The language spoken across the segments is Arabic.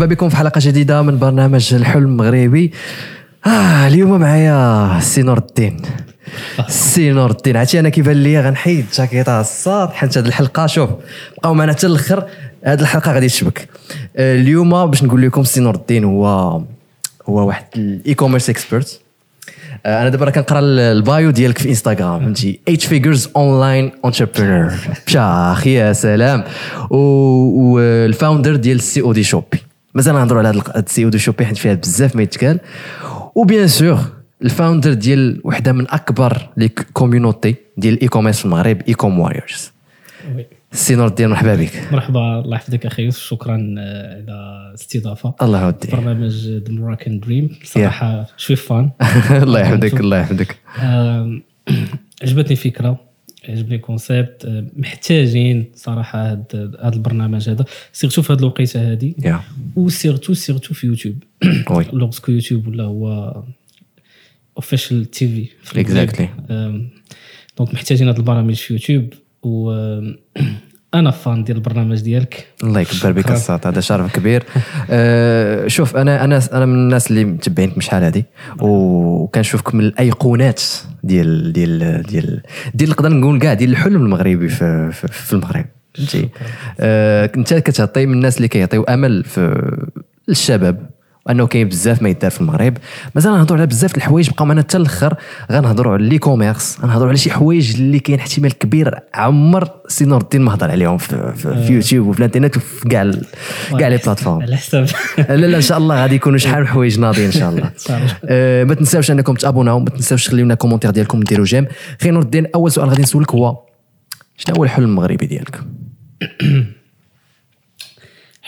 مرحبا بكم في حلقة جديدة من برنامج الحلم المغربي. آه اليوم معايا سي نور الدين. سي نور الدين. عرفتي أنا كيبان لي غنحيد. الجاكيطة الصهد حيت هذه الحلقة شوف بقاو معنا حتى الأخر. هذه الحلقة غادي تشبك آه، اليوم باش نقول لكم سي نور الدين هو هو واحد ال e-commerce expert أنا دابا راه كنقرا ال bio ديالك في انستغرام فهمتي؟ 8 figures online entrepreneur بشاخ يا سلام. وال founder ديال ال COD Shopy مازال نهضروا على هذا ال COD Shopy حيت فيها بزاف ما يتقال. و bien sûr ال founder ديال وحدة من أكبر les communities ديال ال e-commerce في المغرب Ecom Warriors سي نور الدين مرحبا بك. مرحبا الله يحفظك أخي يوسف شكرا آه، على الاستضافة. الله يودي برنامج the Moroccan Dream صراحة je suis fan الله يحفظك الله يحفظك. عجبتني الفكرة. عجبني ال concept آه، محتاجين صراحة هذا البرنامج هذا. surtout في هذه الوقيتة هذه يا و surtout surtout في يوتيوب lorsque يوتيوب ولا هو official TV Exactly. donc محتاجين هذه البرامج في يوتيوب و آم، أنا fan ديال البرنامج ديالك. الله يكبر بك الصوت هذا شرف كبير. أه شوف أنا أنا أنا من الناس اللي متبعينك من شحال هذه وكنشوفك من الأيقونات ديال ديال ديال ديال نقدر نقول كاع ديال الحلم المغربي في في, في المغرب. فهمتي؟ أه أنت كتعطي من الناس اللي كيعطيو أمل في الشباب. أنه كاين بزاف ما يدار في المغرب. مازال نهضروا على بزاف الحوايج بقاو معنا حتى الأخر. غنهضروا على l'e-commerce غنهضروا على شي حوايج اللي كاين احتمال كبير عمر سي نور الدين ما هضر عليهم في, في, في يوتيوب وفي الإنترنت وفي كاع كاع les plateformes. على حساب. لا لا إن شاء الله غادي يكونوا شحال من حوايج ناضيين إن شاء الله. أه ما تنساوش أنكم تابوناو ما تنساوش تخليو لنا commentaire ديالكم ديروا j'aime. خير نور الدين أول سؤال غادي نسولك هو شنو هو الحلم المغربي ديالك؟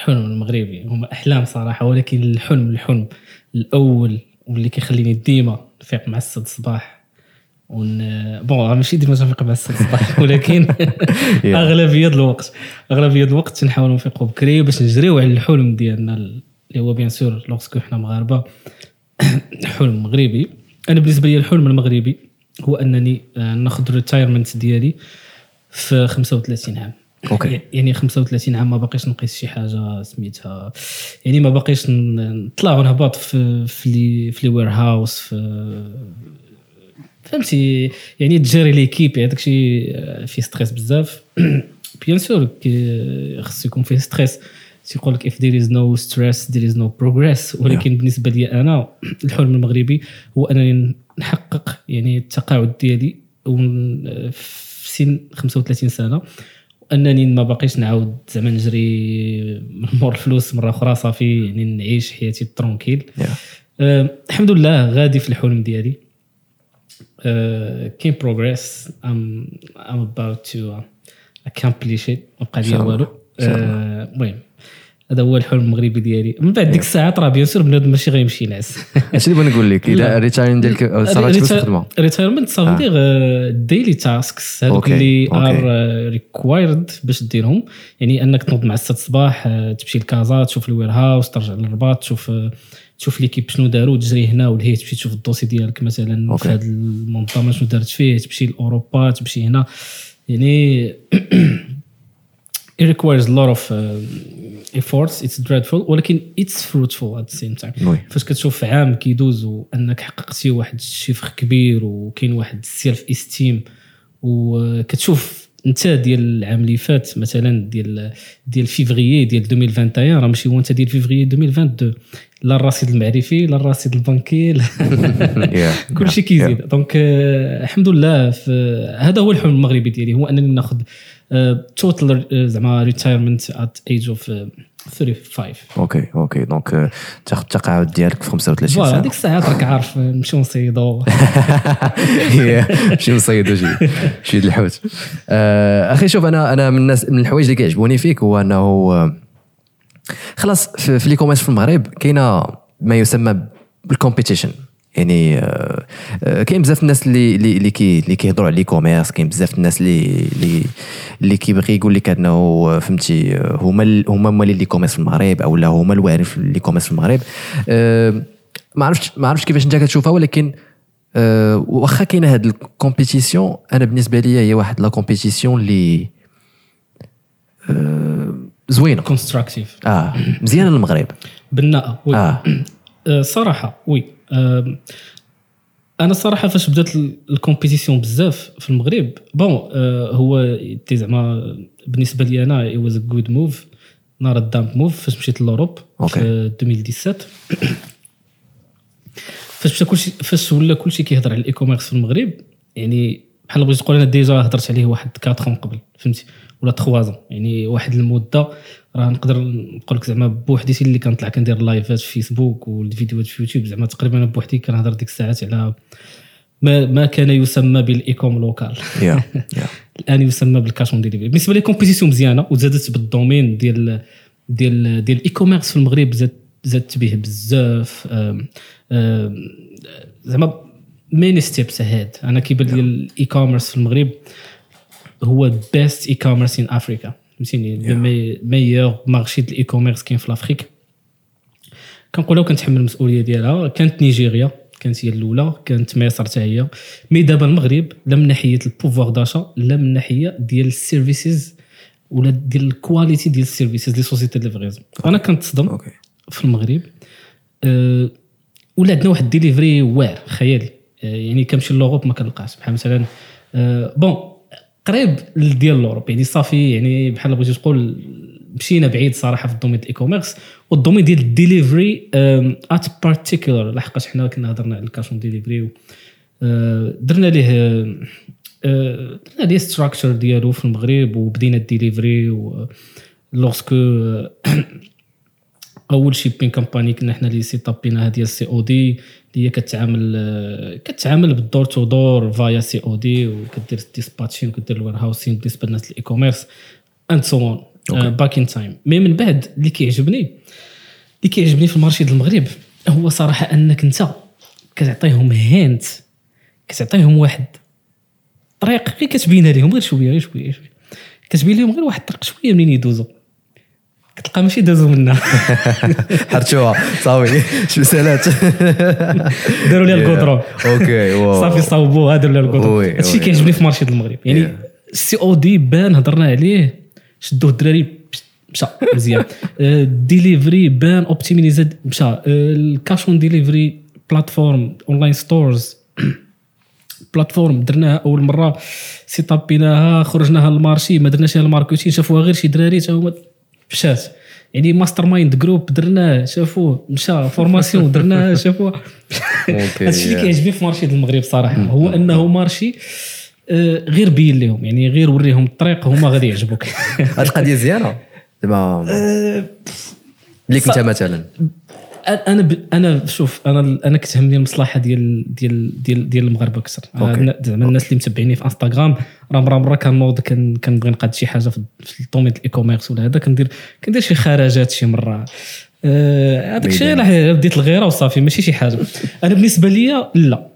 حلم المغربي. هما أحلام صراحة ولكن الحلم الحلم الأول واللي كيخليني ديما نفيق مع الستة د الصباح. enfin bon ماشي ديما تنفيق مع الستة د الصباح ولكن أغلبية الوقت أغلبية الوقت تنحاولوا نفيقوا بكري باش نجريو على الحلم ديالنا اللي هو bien sûr lorsque حنا مغاربة. حلم مغربي أنا بالنسبة لي الحلم المغربي هو أنني آه، ناخذ ال retirement ديالي في 35 عام. Okay. يعني 35 عام ما باقيش نقيس شي حاجة سميتها يعني ما باقيش نطلع ونهبط في في لي في لي وير هاوس في فهمتي؟ يعني تجري l'équipe هذاك الشيء فيه stress بزاف. bien sûr خصو يكون فيه stress. تيقول لك if there is no stress there is no progress. ولكن بالنسبة لي أنا الحلم المغربي هو أنني نحقق يعني التقاعد ديالي. ون- في سن 35 سنة. وانني ما باقيش نعاود زعما نجري من مور الفلوس مرة أخرى صافي يعني نعيش حياتي tranquille. Yeah. أه الحمد لله غادي في الحلم ديالي. أه كاين progress I'm I'm about to accomplish it. ما بقى لي. والو. أه، المهم. هذا هو الحلم المغربي ديالي. من بعد ديك الساعات راه bien sûr بنادم ماشي غيمشي ينعس. اش اللي بغيت نقول لك إذا لا. ال retiring ديالك صافي تبغي تخدمها retirement صافي دير daily tasks هذوك اللي. are required باش ديرهم. يعني أنك تنوض مع 6 الصباح آه، تمشي لكازا تشوف ال warehouse ترجع للرباط تشوف آه، تشوف l'équipe شنو داروا تجري هنا ولهيه تمشي تشوف ال dossier ديالك مثلا. في هذه المنظمه شنو دارت فيه تمشي لأوروبا تمشي هنا. يعني it requires a lot of uh, efforts. It's dreadful. ولكن it's fruitful at the same time. فاش كتشوف عام كيدوز وأنك حققتي واحد ال chiffre كبير وكاين واحد ال self-esteem وكتشوف انت ديال العام اللي فات مثلا ديال ديال فيفري ديال 2021 راه ماشي هو انت ديال فيفري 2022 لا الرصيد المعرفي لا الرصيد البنكي لا Yeah. كل شيء كيزيد. donc آه، الحمد لله هذا هو الحلم المغربي ديالي هو أنني ناخذ total زعما retirement at age of 35 okay okay donc تاخذ التقاعد ديالك في 35 voilà سنه هذيك الساعات راك عارف نمشيو نصيدو شي نصيدو شي شي الحوت أخي شوف أنا أنا من الناس من الحوايج اللي كيعجبوني فيك هو انه خلاص في l'e-commerce في المغرب كاينة ما يسمى بال competition يعني آه، آه، كاين بزاف الناس اللي اللي كي اللي كيهضروا على l'e-commerce كاين بزاف الناس اللي اللي اللي كيبغي يقول لك أنه آه، فهمتي هما هما مالين l'e-commerce في المغرب أو لا هما الواعرين في l'e-commerce في المغرب. ما عرفتش ما عرفتش كيفاش انت كتشوفها ولكن واخا كاينة هاد ال compétition أنا بالنسبة لي هي واحد la compétition اللي زوينة. constructive آه مزيانة المغرب بناءة oui. آه، صراحة oui. أنا صراحة فاش بدات ال- ال compétition بزاف في المغرب bon آه، هو تي زعما بالنسبة لي أنا it was good move ولا dumb move فاش مشيت l'Europe. في 2017 فاش كلشي فاش ولا كلشي كيهضر على ال e-commerce في المغرب يعني بحال بغيت تقول أنا déjà هضرت عليه واحد 4 من قبل فهمتي ولا 3 زون. يعني واحد المدة راه نقدر نقول لك زعما بوحديتي اللي كنطلع كندير لايفات في فيسبوك والفيديوهات في يوتيوب زعما تقريبا أنا بوحدي كنهضر ديك الساعات على ما ما كان يسمى بال e-com local. الآن يسمى بال cash on delivery بالنسبة لي compétition مزيانة وزادت بال domaine ديال ديال ديال ال e-commerce في المغرب زاد زادت به بزاف. زعما main steps هاد أنا كيبان لي ال e-commerce في المغرب هو best e-commerce in Africa فهمتيني؟ meilleur marché ديال ال e-commerce كاين في l'Afrique كنقولها وكنتحمل المسؤولية ديالها كانت نيجيريا كانت هي الأولى كانت مصر حتى هي. mais دابا المغرب لا من ناحية ال pouvoir d'achat لا من ناحية ديال ال services ولا ديال ال quality ديال ال services les sociétés ديال livraison أنا كنتصدم في المغرب. أه ولا عندنا واحد ديليفري واعر خيالي. أه يعني كنمشي l'Europe ما كنلقاش. بحال مثلا أه bon قريب ديال l'Europe يعني صافي يعني بحال بغيتي تقول مشينا بعيد صراحة في ال domaine ديال ال e-commerce وال domaine ديال ال delivery in particular لحقاش حنا كنا هضرنا على ال cash on delivery آه، درنا ليه آه، درنا ليه structure ديالو في المغرب وبدينا ال delivery lorsque أول shipping company كنا حنا اللي set up ينا هذه ال COD اللي هي كتعامل كتعامل بال door to door via COD وكدير dispatching وكدير ال warehousing بالنسبة للناس ال e-commerce and so on back in time mais من بعد اللي كيعجبني اللي كيعجبني في ال marché ديال المغرب هو صراحة أنك أنت كتعطيهم hint كتعطيهم واحد طريق غير كتبينها لهم غير شوية غير شوية غير شوية. كتبين لهم غير واحد الطريق شوية منين يدوزوا كتلقى ماشي دازوا منها حرتوها صافي. شمسالات داروا ليها ال goudron okay صافي صاوبوها. داروا oui، ال goudron هادشي. كيعجبني في marché المغرب. يعني ال COD بان هضرنا عليه شدوه الدراري مشى مزيان. آه، ديليفري بان optimisé مشى. آه، ال cash on delivery platform online stores platform درناها أول مرة set up يناها خرجناها لل marché ما درناش لها ال marketing شافوها غير شي دراري تا هما مشات يعني mastermind group درناه شافوه مشى formation درناها شافوه هادشي اللي كيعجبني في marché المغرب صراحة هو إنه marché آه، غير بين لهم يعني غير وريهم الطريق هما غادي يعجبوك. هاد القضية زيانة. زعما ليك أنت مثلا. أنا ب... أنا شوف أنا أنا كتهمني المصلحة ديال ديال ديال ديال المغاربه أكثر. زعما الناس اللي متبعيني في إنستغرام راه مرة مرة كنوض كن- كنبغي نقاد شي حاجة في في ال domaine ال e-commerce ولا هذا كندير كندير شي خرجات شي مرة. آه، هذاك الشيء راه بديت الغيرة وصافي ماشي شي حاجة. أنا بالنسبة ليا لا.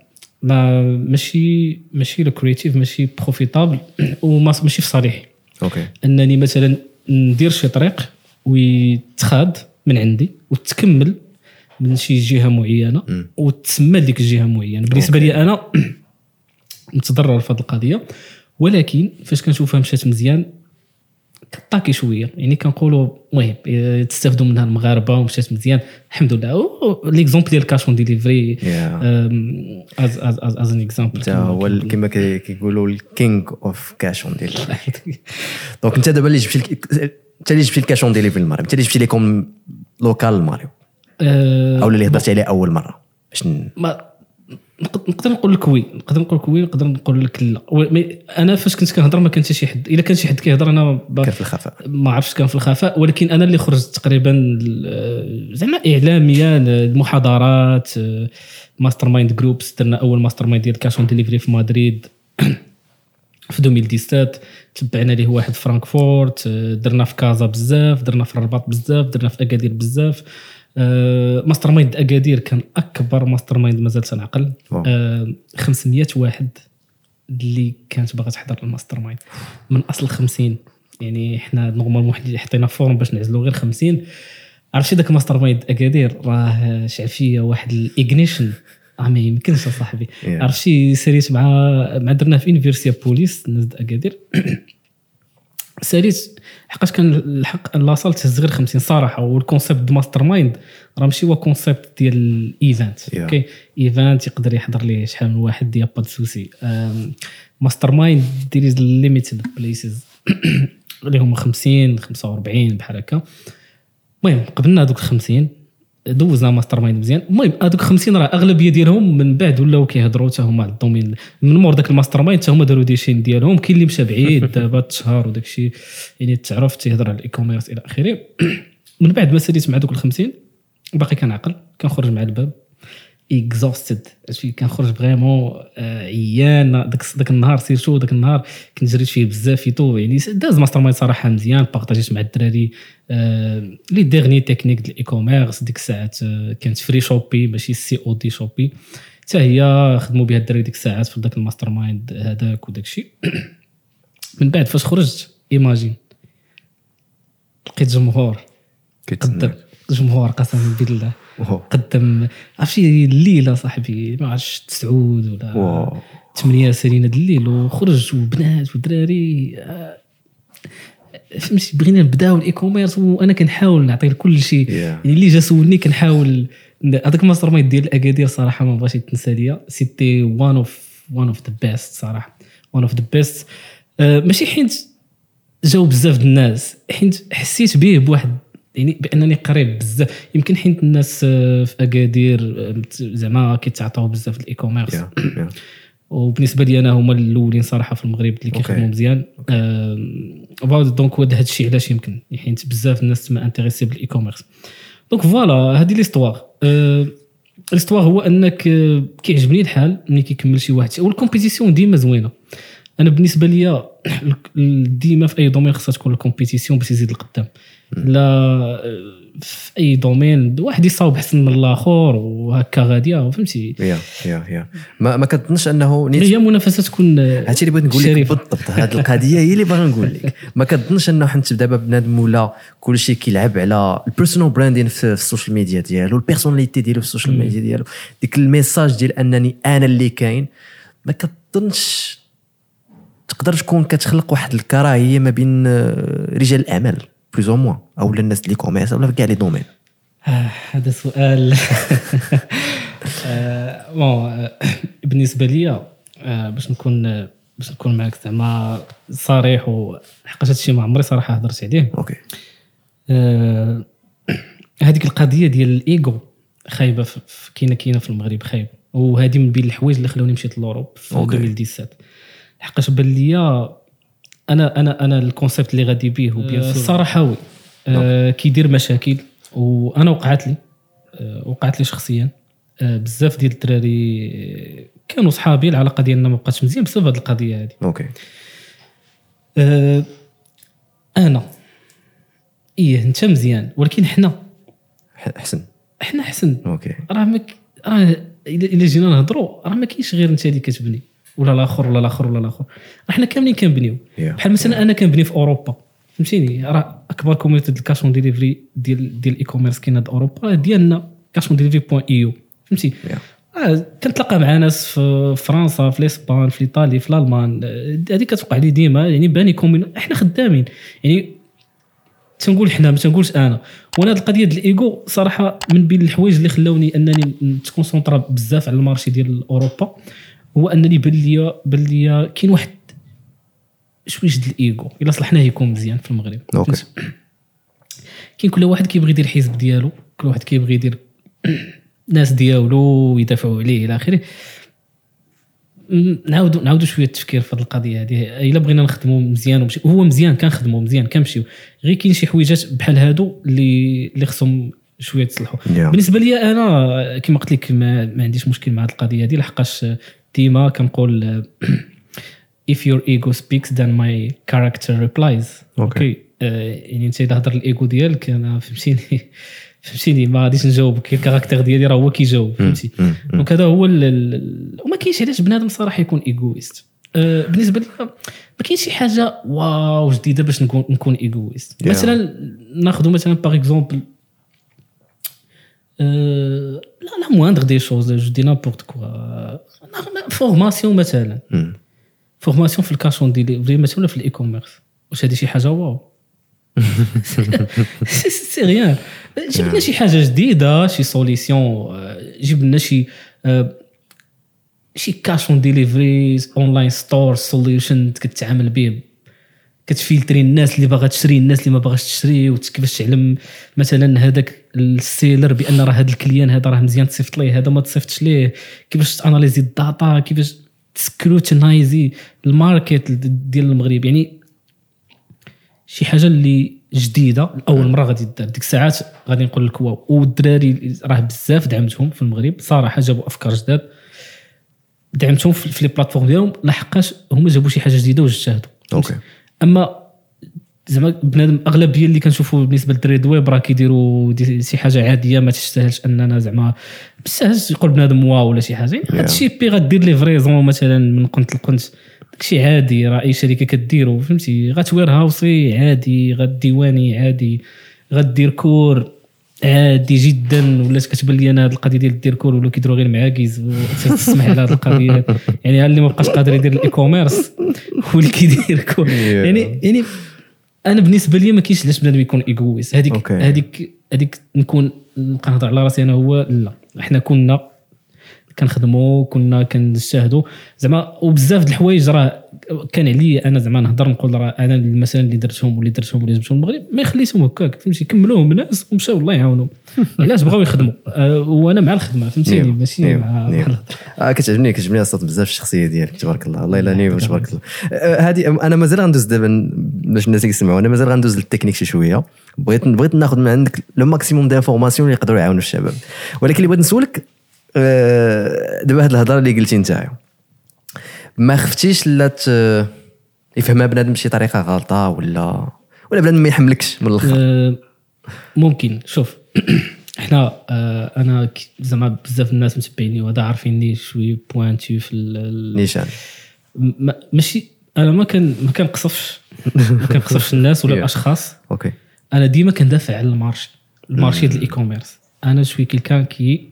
ما ماشي ماشي lucratif ماشي profitable وما ماشي في صالحي okay. أنني مثلا ندير شي طريق ويتخاد من عندي وتكمل من شي جهة معينة وتسمى لديك الجهة معينة. بالنسبة لي أنا متضرر في هذه القضية ولكن فاش كنشوفها مشات مزيان كطاكي شوية. يعني كنقولوا المهم إيه، تستافدوا منها المغاربة ومشات مزيان. الحمد لله. l'exemple ديال cash on delivery. as as as as an example انت هو كما كي- كيقولوا ال king of cash on delivery donc انت دابا اللي جبتي انت اللي جبتي ال cash on delivery المغرب انت اللي جبتي l'e-com local المغرب أو اللي هضرتي عليه أول مرة. باش ن- ما نق- نقدر نقول لك oui. نقدر نقول لك oui نقدر نقول لك لا. أنا فاش كنت كنهضر ما كان شي حد. إلا كان شي حد كيهضر أنا ب... كان في الخفاء. ما عرفتش كان في الخفاء. ولكن أنا اللي خرجت تقريبا ل- زعما اعلاميا المحاضرات mastermind groups درنا أول mastermind ديال cash on delivery في مدريد. في 2017 تبعنا ليه واحد في فرانكفورت. آه، درنا في كازا بزاف درنا في الرباط بزاف درنا في أكادير بزاف. آه، mastermind أكادير كان أكبر mastermind مازال تنعقل. wow. آه، 500 واحد اللي كانت باغا تحضر ال mastermind من أصل 50 يعني حنا normalement حطينا form باش نعزلوا غير 50 عرفتي داك ال mastermind أكادير؟ راه شعل فيا واحد ال ignition آه ما يمكنش أصاحبي. Yeah. عرفتي ساليت مع مع درنا في université polis الناس د أكادير. ساليت حقاش كان الحق لاصال تهز غير 50 صراحة وال concept د mastermind راه ماشي هو concept ديال ال event Yeah. أوكي event يقدر يحضر ليه شحال من واحد ديال pas souci. mastermind دير limited places اللي هما 50 45 بحال هكا. المهم قبلنا هذوك 50 دوزنا mastermind مزيان. المهم هذوك 50 راه أغلبية ديالهم من بعد ولاو كيهضروا حتى هما على ال domaine. من مور ذاك ال mastermind حتى هما داروا des chaînes ديالهم كاين اللي مشى بعيد دابا تشهر وداك الشيء. يعني تعرف تيهضر على ال e-commerce إلى آخره. من بعد ما ساليت مع دوك ال 50 باقي كنعقل كنخرج مع الباب. exhausted عرفتي كنخرج vraiment عيان. داك داك النهار surtout داك النهار كنت جريت فيه بزاف فيتو يعني داز mastermind صراحة مزيان. partagيت مع الدراري. les dernières techniques ديال ال e-commerce ديك الساعات آه، كانت free Shopify ماشي COD Shopify حتى هي خدموا بها الدراري ديك الساعات في ذاك ال mastermind هذاك وداك الشيء. من بعد فاش خرجت imagine لقيت جمهور. قدم جمهور قسما بالله. قدم عرفتي الليلة صاحبي ما عرفتش تسعود ولا. ثمانية سالين هاد الليل وخرج وبنات ودراري. فهمتي بغينا نبداو ال e-commerce وأنا كنحاول نعطي كل شيء Yeah. يعني اللي جا سولني كنحاول هذاك ال mastermind ديال أكادير صراحة ما بغاش يتنسى ليا. c'était one of one of the best صراحة. one of the best ماشي حيت جاو بزاف الناس حيت حسيت به بواحد يعني بأنني قريب بزاف. يمكن حيت الناس آه، في أكادير آه، زعما كيتعاطاو بزاف ال e-commerce وبالنسبة لي أنا هما الأولين صراحة في المغرب اللي. كيخدموا مزيان. آه donc هذا الشيء علاش يمكن؟ حيت بزاف الناس ما intéressé بال e-commerce donc voilà هذه l'histoire آه l'histoire هو أنك آه، كيعجبني الحال ملي كيكمل شي واحد. وال compétition ديما زوينة. أنا بالنسبة ليا ديما في أي domaine خصها تكون ال compétition باش يزيد القدام لا آه، في أي domaine واحد يصاوب احسن من الآخر وهكا غاديه فهمتي؟ yeah yeah yeah. ما ما كتظنش أنه نيت هي منافسة تكون هادشي اللي بغيت نقول لك. بالضبط هذه القضية هي اللي باغي نقول لك. ما كتظنش أنه حنت دابا بنادم ولا كلشي كيلعب على ال personal branding في, ال social media ديالو ال personality ديالو في ال social media ديالو. ديك ال message ديال أنني أنا اللي كاين ما كتظنش تقدر تكون كتخلق واحد الكراهية ما بين آه، رجال الأعمال plus ou moins أو للناس ال e-commerce أو كاع les domaines آه، هذا سؤال. bon آه، بالنسبة لي آه، باش نكون باش نكون معك زعما صريح وحقاش هادشي ما عمري صراحة هضرت عليه. okay هذيك القضية ديال الايجو خايبة في- في- كاينة كاينة في المغرب خايبة. وهذه من بين الحوايج اللي خلوني مشيت l'Europe في okay. 2017 لحقاش بان ليا أنا أنا أنا ال concept اللي غادي بيه هو بيان الصراحه oui آه كيدير مشاكل. وأنا وقعت لي آه وقعت لي شخصيا. آه بزاف ديال الدراري آه، كانوا صحابي العلاقة ديالنا ما بقاتش مزيان بسبب هذه القضية هذه okay. آه أنا إيه أنت مزيان ولكن حنا. ح- حسن حنا حسن okay. راه ما راه إلا جينا نهضروا راه ما كاينش غير أنت اللي كتبني. ولا الآخر ولا الآخر ولا الآخر. راه حنا كاملين كنبنيو Yeah. بحال مثلا أنا كنبني في أوروبا. فهمتيني؟ راه أكبر community ديال ال cash on delivery ديال ديال ال e-commerce كاينة د أوروبا ديالنا cash on delivery point EU فهمتي؟ Yeah. آه كنتلاقى مع ناس في فرنسا في الإسبان في إيطاليا في الألمان. آه، هذه كتوقع لي ديما يعني باني comme une إحنا خدامين. يعني تنقول حنا ما تنقولش أنا. وأنا هذه القضية ديال الايجو صراحة من بين الحوايج اللي خلاوني أنني نتconcentra بزاف على ال marché ديال أوروبا. هو أنني بان ليا بان ليا كاين واحد شويش ديال الايجو إلا صلحناه يكون مزيان في المغرب. okay. كاين كل واحد كيبغي يدير حزب ديالو. كل واحد كيبغي يدير ناس ديالو ويدافعوا عليه إلى آخره. نعاودوا نعاودوا شوية التفكير في هذه القضية هذه إلا بغينا نخدموا مزيان ومشي هو مزيان كنخدموا مزيان كنمشيو غير كاين شي حويجات بحال هادو اللي اللي خصهم شوية تصلحوا Yeah. بالنسبة لي أنا كما قلت لك ما, ما عنديش مشكل مع هذه القضية هذه لحقاش ديما كنقول if your ego speaks then my character replies okay. آه، يعني انت اذا هضر الايجو ديالك أنا فهمتيني فهمتيني ما غاديش نجاوبك ال character ديالي راه هو كيجاوب فهمتي. donc هذا هو ال- وما كاينش علاش بنادم صراحة يكون égoïste آه، بالنسبة لي ما كاينش شي حاجة wow جديدة باش نكون نكون égoïste Yeah. مثلا ناخذ مثلا par exemple la la moindre des choses je dis n'importe quoi formation مثلا. formation في ال cash on delivery مثلا في ال e-commerce واش هذه شي حاجة wow سي جيب لنا شي حاجة جديده شي solution جيب لنا شي شي cash on delivery online store solution كتعامل به كتfiltrي الناس اللي باغا تشري الناس اللي ما باغاش تشري وكيفاش تعلم مثلا هذاك seller ال بأن راه هذا ال client هذا راه مزيان تصيفط ليه هذا ما تصيفطش ليه. كيفاش ت analyser ال data كيفاش ت scrutinize ي ال market ديال المغرب. يعني شي حاجة اللي جديدة اول مرة غادي دار ديك الساعات غادي نقول لك wow. والدراري راه بزاف دعمتهم في المغرب. صراحة جابوا أفكار جداد. دعمتهم في les plateformes ديالهم. لحقاش هما جابوا شي حاجة جديدة واجتهدوا OK. أما زعما بنادم اغلبيه اللي كنشوفوا بالنسبة للدريد ويب راه كيديروا شي حاجة عادية ما تستاهلش أننا زعما بزاف يقول بنادم واو ولا شي حاجة. هادشي بي غدير لي فريزون مثلا من قنت لقنت. داكشي عادي راه اي شركة كديرو فهمتي؟ غتوير هاوسي عادي غديواني عادي غدير كور. عادي جدا ولات كتبان لي أنا هذه القضية ديال دير كور ولاو كيديروا غير معاكيز وتسمح على هذه القضية. يعني اللي ما بقاش قادر يدير الاي كوميرس هو اللي كيدير cours يعني يعني أنا بالنسبة لي ما كاينش علاش بنادم يكون égoïste هذيك هذيك هذيك نكون نبقى نهضر على راسي أنا هو لا. إحنا كنا كنخدموا كنا كنجتهدوا زعما وبزاف د الحوايج راه كان عليا أنا زعما نهضر نقول راه أنا مثلا اللي درتهم واللي درتهم واللي جبتهم المغرب ما خليتهم هكاك فهمتي؟ كملوهم الناس ومشاو الله يعاونهم. علاش بغاو يخدموا؟ أه وأنا مع الخدمة فهمتيني ماشي مع آه كتعجبني كتعجبني الصوت بزاف الشخصية ديالك تبارك الله. الله يلا نيف تبارك الله. آه، هذه أنا مازال غندوز دابا باش الناس يسمعوا أنا مازال غندوز للتكنيك شي شوية. بغيت بغيت ناخذ من عندك le maximum d'informations اللي يقدروا يعاونوا الشباب. ولكن اللي بغيت نسولك آه، دابا هاد الهضرة اللي قلتي انت ما خفتيش لا يفهمها بنادم بشي طريقة غلطة ولا ولا بنادم ما يحملكش من الأخر؟ أه ممكن. شوف إحنا أه أنا زعما بزاف الناس متبعيني وهذا عارفيني شوي بوانتي في نيشان. ماشي أنا ما كان ما كنقصفش. ما كنقصفش الناس ولا الاشخاص OK أنا ديما كندافع على ال marché ال marché ديال ال e-commerce أنا je suis quelqu'un qui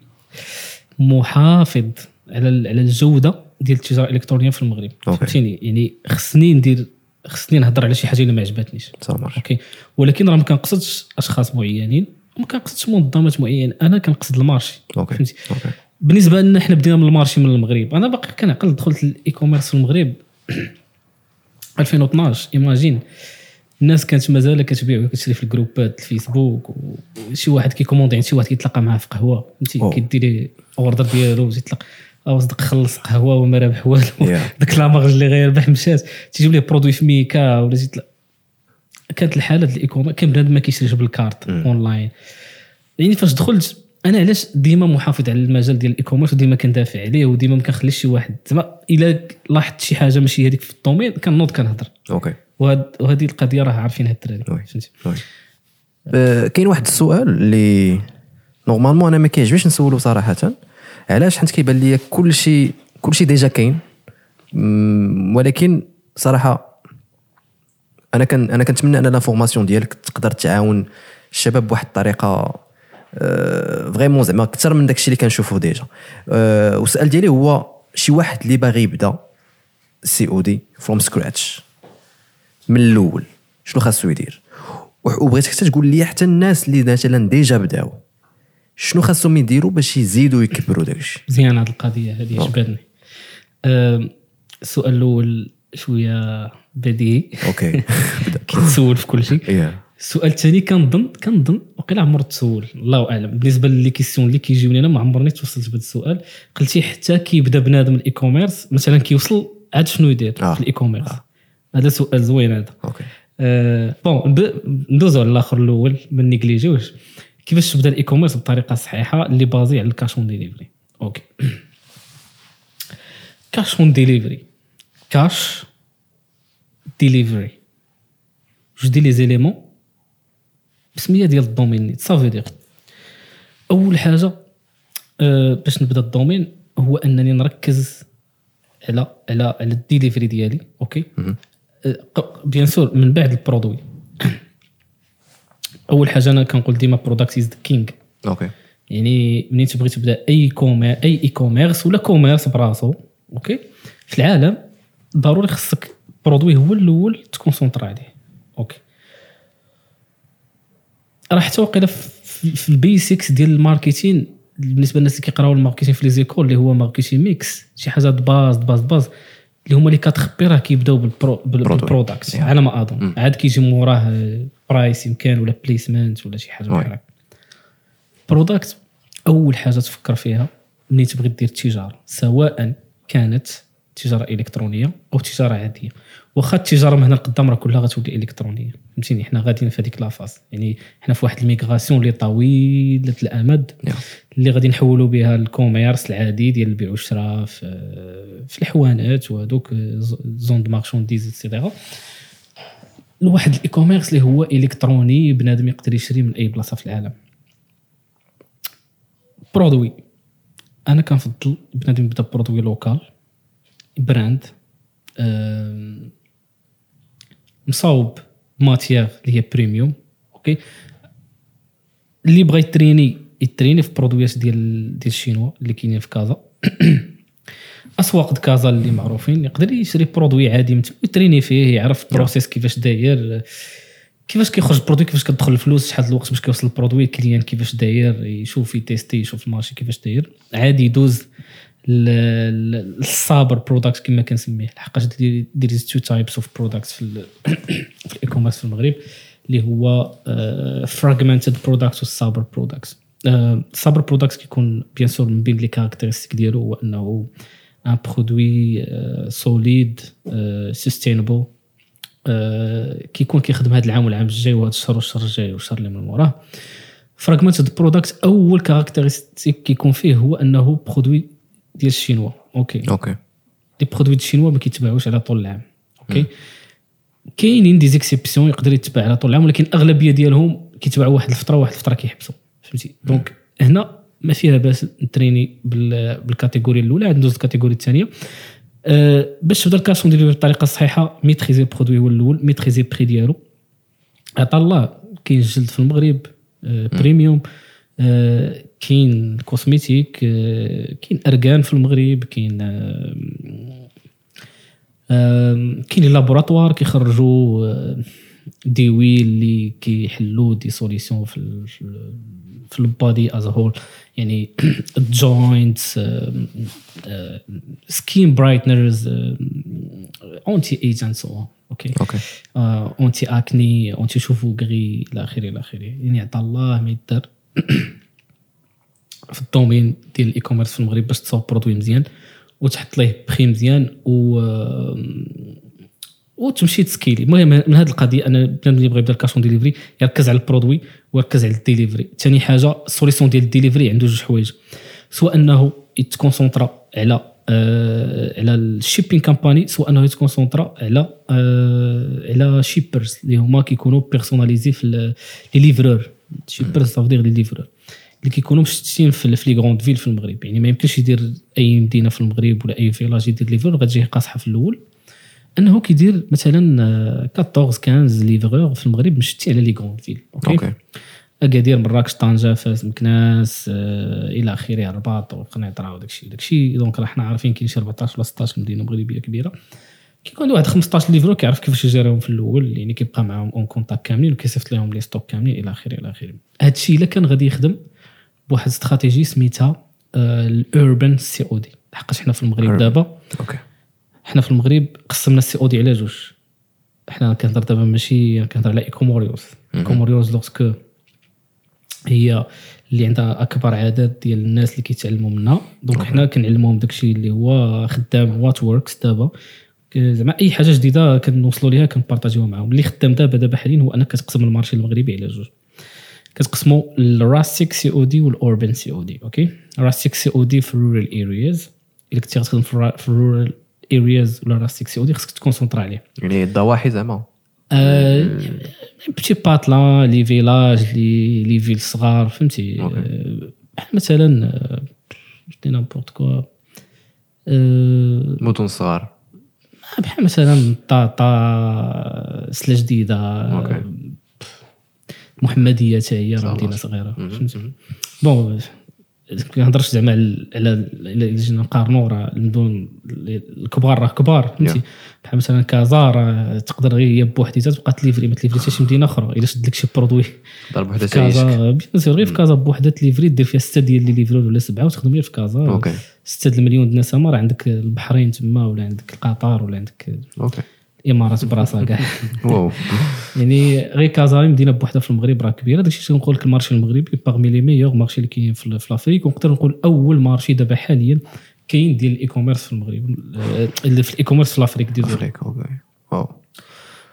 محافظ على على الجودة ديال التجاره الالكترونيه في المغرب. فهمتيني؟ يعني خصني ندير خصني نهضر على شي حاجة اللي ما عجبتنيش. OK. ولكن راه ما كنقصدش أشخاص معينين وما كنقصدش منظمات معينه أنا كنقصد ال marché. OK. فهمتي. بالنسبة لنا حنا بدينا من ال marché من المغرب. أنا باقي كنعقل دخلت ال e-commerce في المغرب. 2012 imagine. الناس كانت مازال كتبيع وكتشري في الجروبات الفيسبوك وشي واحد كي commander عند شي واحد كيتلاقى معاه في قهوة فهمتي؟ كيدير order ديالو ويطلق أو صدق خلص قهوة وما رابح والو. داك la marge اللي غيربح مشات. تيجيب ليه produit في ميكا ولا تيطلع كانت الحالة ديال ال e-commerce كان بنادم ما كيشريش بال carte online يعني فاش دخلت أنا علاش ديما محافظ على المجال ديال ال e-commerce وديما كندافع عليه وديما ما كنخليش شي واحد. زعما إلا لاحظت شي حاجة ماشي هذيك في ال domaine كنوض كنهضر. OK وهذه القضية راه عارفينها الدراري فهمتي؟ أه كاين واحد السؤال اللي normalement أنا ما كيعجبنيش نسولو صراحة. علاش؟ حيت كيبان لي كل شيء كل شيء déjà كاين. ولكن صراحة أنا كان أنا كنتمنى أن l'information ديالك تقدر تعاون الشباب بواحد الطريقة vraiment زعما أكثر من داكشي اللي كنشوفو déjà. أه والسؤال ديالي هو شي واحد اللي باغي يبدأ COD from scratch من الأول شنو خاصو يدير؟ وبغيتك حتى تقول لي حتى الناس اللي مثلا déjà بداو. شنو خاصهم يديروا باش يزيدوا يكبروا داكشي مزيان هذه القضية هذه عجبتني. السؤال الأول شوية بديهي. OK. كيتسول في كل شيء. السؤال الثاني كنظن كنظن وقيلا عمر تسول. الله أعلم. بالنسبة les questions اللي كيجيوني أنا ما عمرني توصلت بهذا السؤال. قلتي حتى كيبدأ بنادم ال e-commerce مثلا كيوصل عاد شنو يدير آه. في ال e-commerce آه. هذا سؤال زوين هذا. OK. آه bon ندوزو على الآخر الأول ما نيجليجيوش. كيفاش تبدا ال e-commerce بطريقة صحيحة اللي basé على ال cash on delivery OK. cash on delivery cash delivery جوج د les éléments بسمية ديال ال domaine. صافي دير أول حاجة أه باش نبدأ ال domaine هو أنني نركز على على على الديليفري ديالي. OK؟ bien أه sûr من بعد ال produit. أول حاجة أنا كنقول ديما product is the king OK. يعني منين تبغي تبدأ؟ أي commerce أي e-commerce ولا commerce براسو OK؟ في العالم ضروري خصك produit هو الأول ت concentrer عليه OK؟ راه حتى وقيلا في ال basics ديال ال marketing بالنسبة للناس اللي كيقراو ال marketing في les écoles اللي هو marketing mix شي حاجة باز باز باز اللي هما les quatre P راه كيبداو بال produit. على ما أظن. عاد كيجي موراه price يمكن ولا placement ولا شي حاجة. بحال هكا. product أول حاجة تفكر فيها ملي تبغي دير التجارة سواء كانت تجارة إلكترونية أو تجارة عادية. واخا التجارة من هنا لقدام راه كلها غتولي إلكترونية. فهمتيني؟ حنا غاديين في هذيك la phase. يعني حنا في واحد ال migration اللي طويلة الأمد. اللي غادي نحولوا بها ال commerce العادي ديال البيع والشراء في في الحوانات وهذوك zones de marchandises et cetera لواحد ال e-commerce اللي هو إلكتروني بنادم يقدر يشري من أي بلاصة في العالم. produit. أنا كنفضل بنادم يبدا produit local brand مصاوب matière اللي هي premium OK؟ اللي بغى يتريني يتريني في برودويات ديال ديال الشينوا اللي كاينين في كازا. أسواق كازا اللي معروفين يقدر يشري produit عادي من تما يتريني فيه يعرف ال process كيفاش داير كيفاش كيخرج ال produit كيفاش كتدخل الفلوس شحال الوقت باش كيوصل ال produit ال client كيفاش داير يشوف يتيستي يشوف ال marché كيفاش داير. عادي يدوز لل super product كما كنسميه. لحقاش there two types of products في ال في ال e-commerce في المغرب اللي هو fragmented products وال super products ال super products كيكون bien sûr من بين les caractéristiques ديالو هو أنه un produit solide sustainable كيكون كيخدم هذا العام والعام الجاي وهذا الشهر والشهر الجاي والشهر اللي من وراه. fragmented product أول caractéristique كيكون فيه هو أنه produit ديال الشينوا. OK OK les produits ديال الشينوا ما كيتباعوش على طول العام. OK كاينين des exceptions يقدر يتباع على طول العام ولكن الاغلبيه ديالهم كيتباعوا واحد الفترة واحد الفترة كيحبسوا. فهمتي؟ donc هنا ما فيها باس نتريني بال- بال catégorie الأولى عاد ندوز ال catégorie الثانية. أه باش تبدا ال cash on ديالو بالطريقة الصحيحه maîtriser ال produit هو الأول maîtriser prix ديالو. عطا الله كاين الجلد في المغرب آه premium آه كاين ال cosmétique آه كاين اركان في المغرب كاين آه كاين laboratoires كيخرجوا آه ديوي اللي كيحلوا des solutions في ال- في ال- في ال body as whole يعني ال joints skin brighteners anti-aging OK OK anti acné anti cheveux gris إلى اخره إلى اخره يعني عطا الله ما يدار في ال domaine ديال ال e-commerce في المغرب باش تصاوب produit مزيان وتحط ليه بخي مزيان و وتمشي تسكيلي. المهم من هذه القضية أنا بنادم اللي يبغي يبدا ال cash on delivery يركز على ال produit ويركز على الديليفري. ثاني حاجة ال solution ديال الديليفري عنده جوج حوايج. سواء أنه يتكونسونطرا على آه على ال shipping company سواء أنه يتكونسونطرا على آه على shippers اللي هما كيكونوا personnalisés في les livreurs. shippers صافي les livreurs اللي كيكونوا مشتتين في les grandes villes في المغرب. يعني ما يمكنش يدير أي مدينة في المغرب ولا أي village يدير livreur غتجيه قاصحة في الأول. انه كيدير مثلا آه، 14 15 livreurs في المغرب مشتي على les grandes villes. OK, OK. أكادير مراكش طنجه فاس مكناس آه، إلى آخره الرباط وقنيطره وداك الشيء داك الشيء donc راه حنا عارفين كاين شي 14 ولا 16 مدينة مغربية كبيرة. كيكون عنده واحد 15 livreurs كيعرف كيفاش يجيريهم في الأول يعني كيبقى معاهم en contact كاملين وكيصيفط لهم les stocks كاملين إلى آخره إلى آخره. هذا الشيء إلا كان غادي يخدم بواحد استراتيجي سميتها ال urban COD لحقاش حنا في المغرب. دابا. OK. حنا في المغرب قسمنا ال COD على جوج حنا كنهضر دابا ماشي كنهضر على ايكوموريوس ايكوموريوس لوغسكو هي اللي عندها أكبر عدد ديال الناس اللي كيتعلموا منها. donc حنا كنعلموهم داكشي اللي هو خدام what works دابا. زعما أي حاجة جديدة كنوصلوا ليها كنبارطاجيوها معاهم. اللي خدام دابا دابا حاليا هو انك كتقسم ال marché المغربي على جوج كتقسموا ال rustic COD وال urban COD OK؟ rustic COD في ال rural areas إلا كنتي غتخدم في ال rural areas ولا rustic COD خصك تكونسونطرا عليه يعني الضواحي زعما petits patelins les villages les les villes صغار فهمتي بحال مثلا des n'importe quoi مدن صغار بحال مثلا طاطا سلا جديده. محمديه حتى هي راه. مدينه صغيره. فهمتي bon كنهضرش زعما على على الا جينا نقارنوا راه المدن الكبار راه كبار فهمتي؟ بحال مثلا كازا راه تقدر غير هي بوحديتها تبقى تليفري ما تليفري حتى شي مدينة أخرى إلا شد لك شي produit. ضرب وحده كازا bien sûr غير في كازا بوحدة تليفري دير فيها ستة ديال les livreurs ولا سبعة وتخدم غير في كازا. OK ستة المليون د الناس راه عندك البحرين تما ولا عندك قطر ولا عندك OK الامارات براسها كاع يعني غير كازا مدينة بوحدها في المغرب راه كبيرة. داكشي اللي تنقول لك ال marché المغربي parmi les meilleurs marchés اللي كاين في l'Afrique ونقدر نقول أول marché دابا حاليا كاين ديال ال e-commerce في المغرب. آه، اللي في ال e-commerce في l'Afrique ديال wow.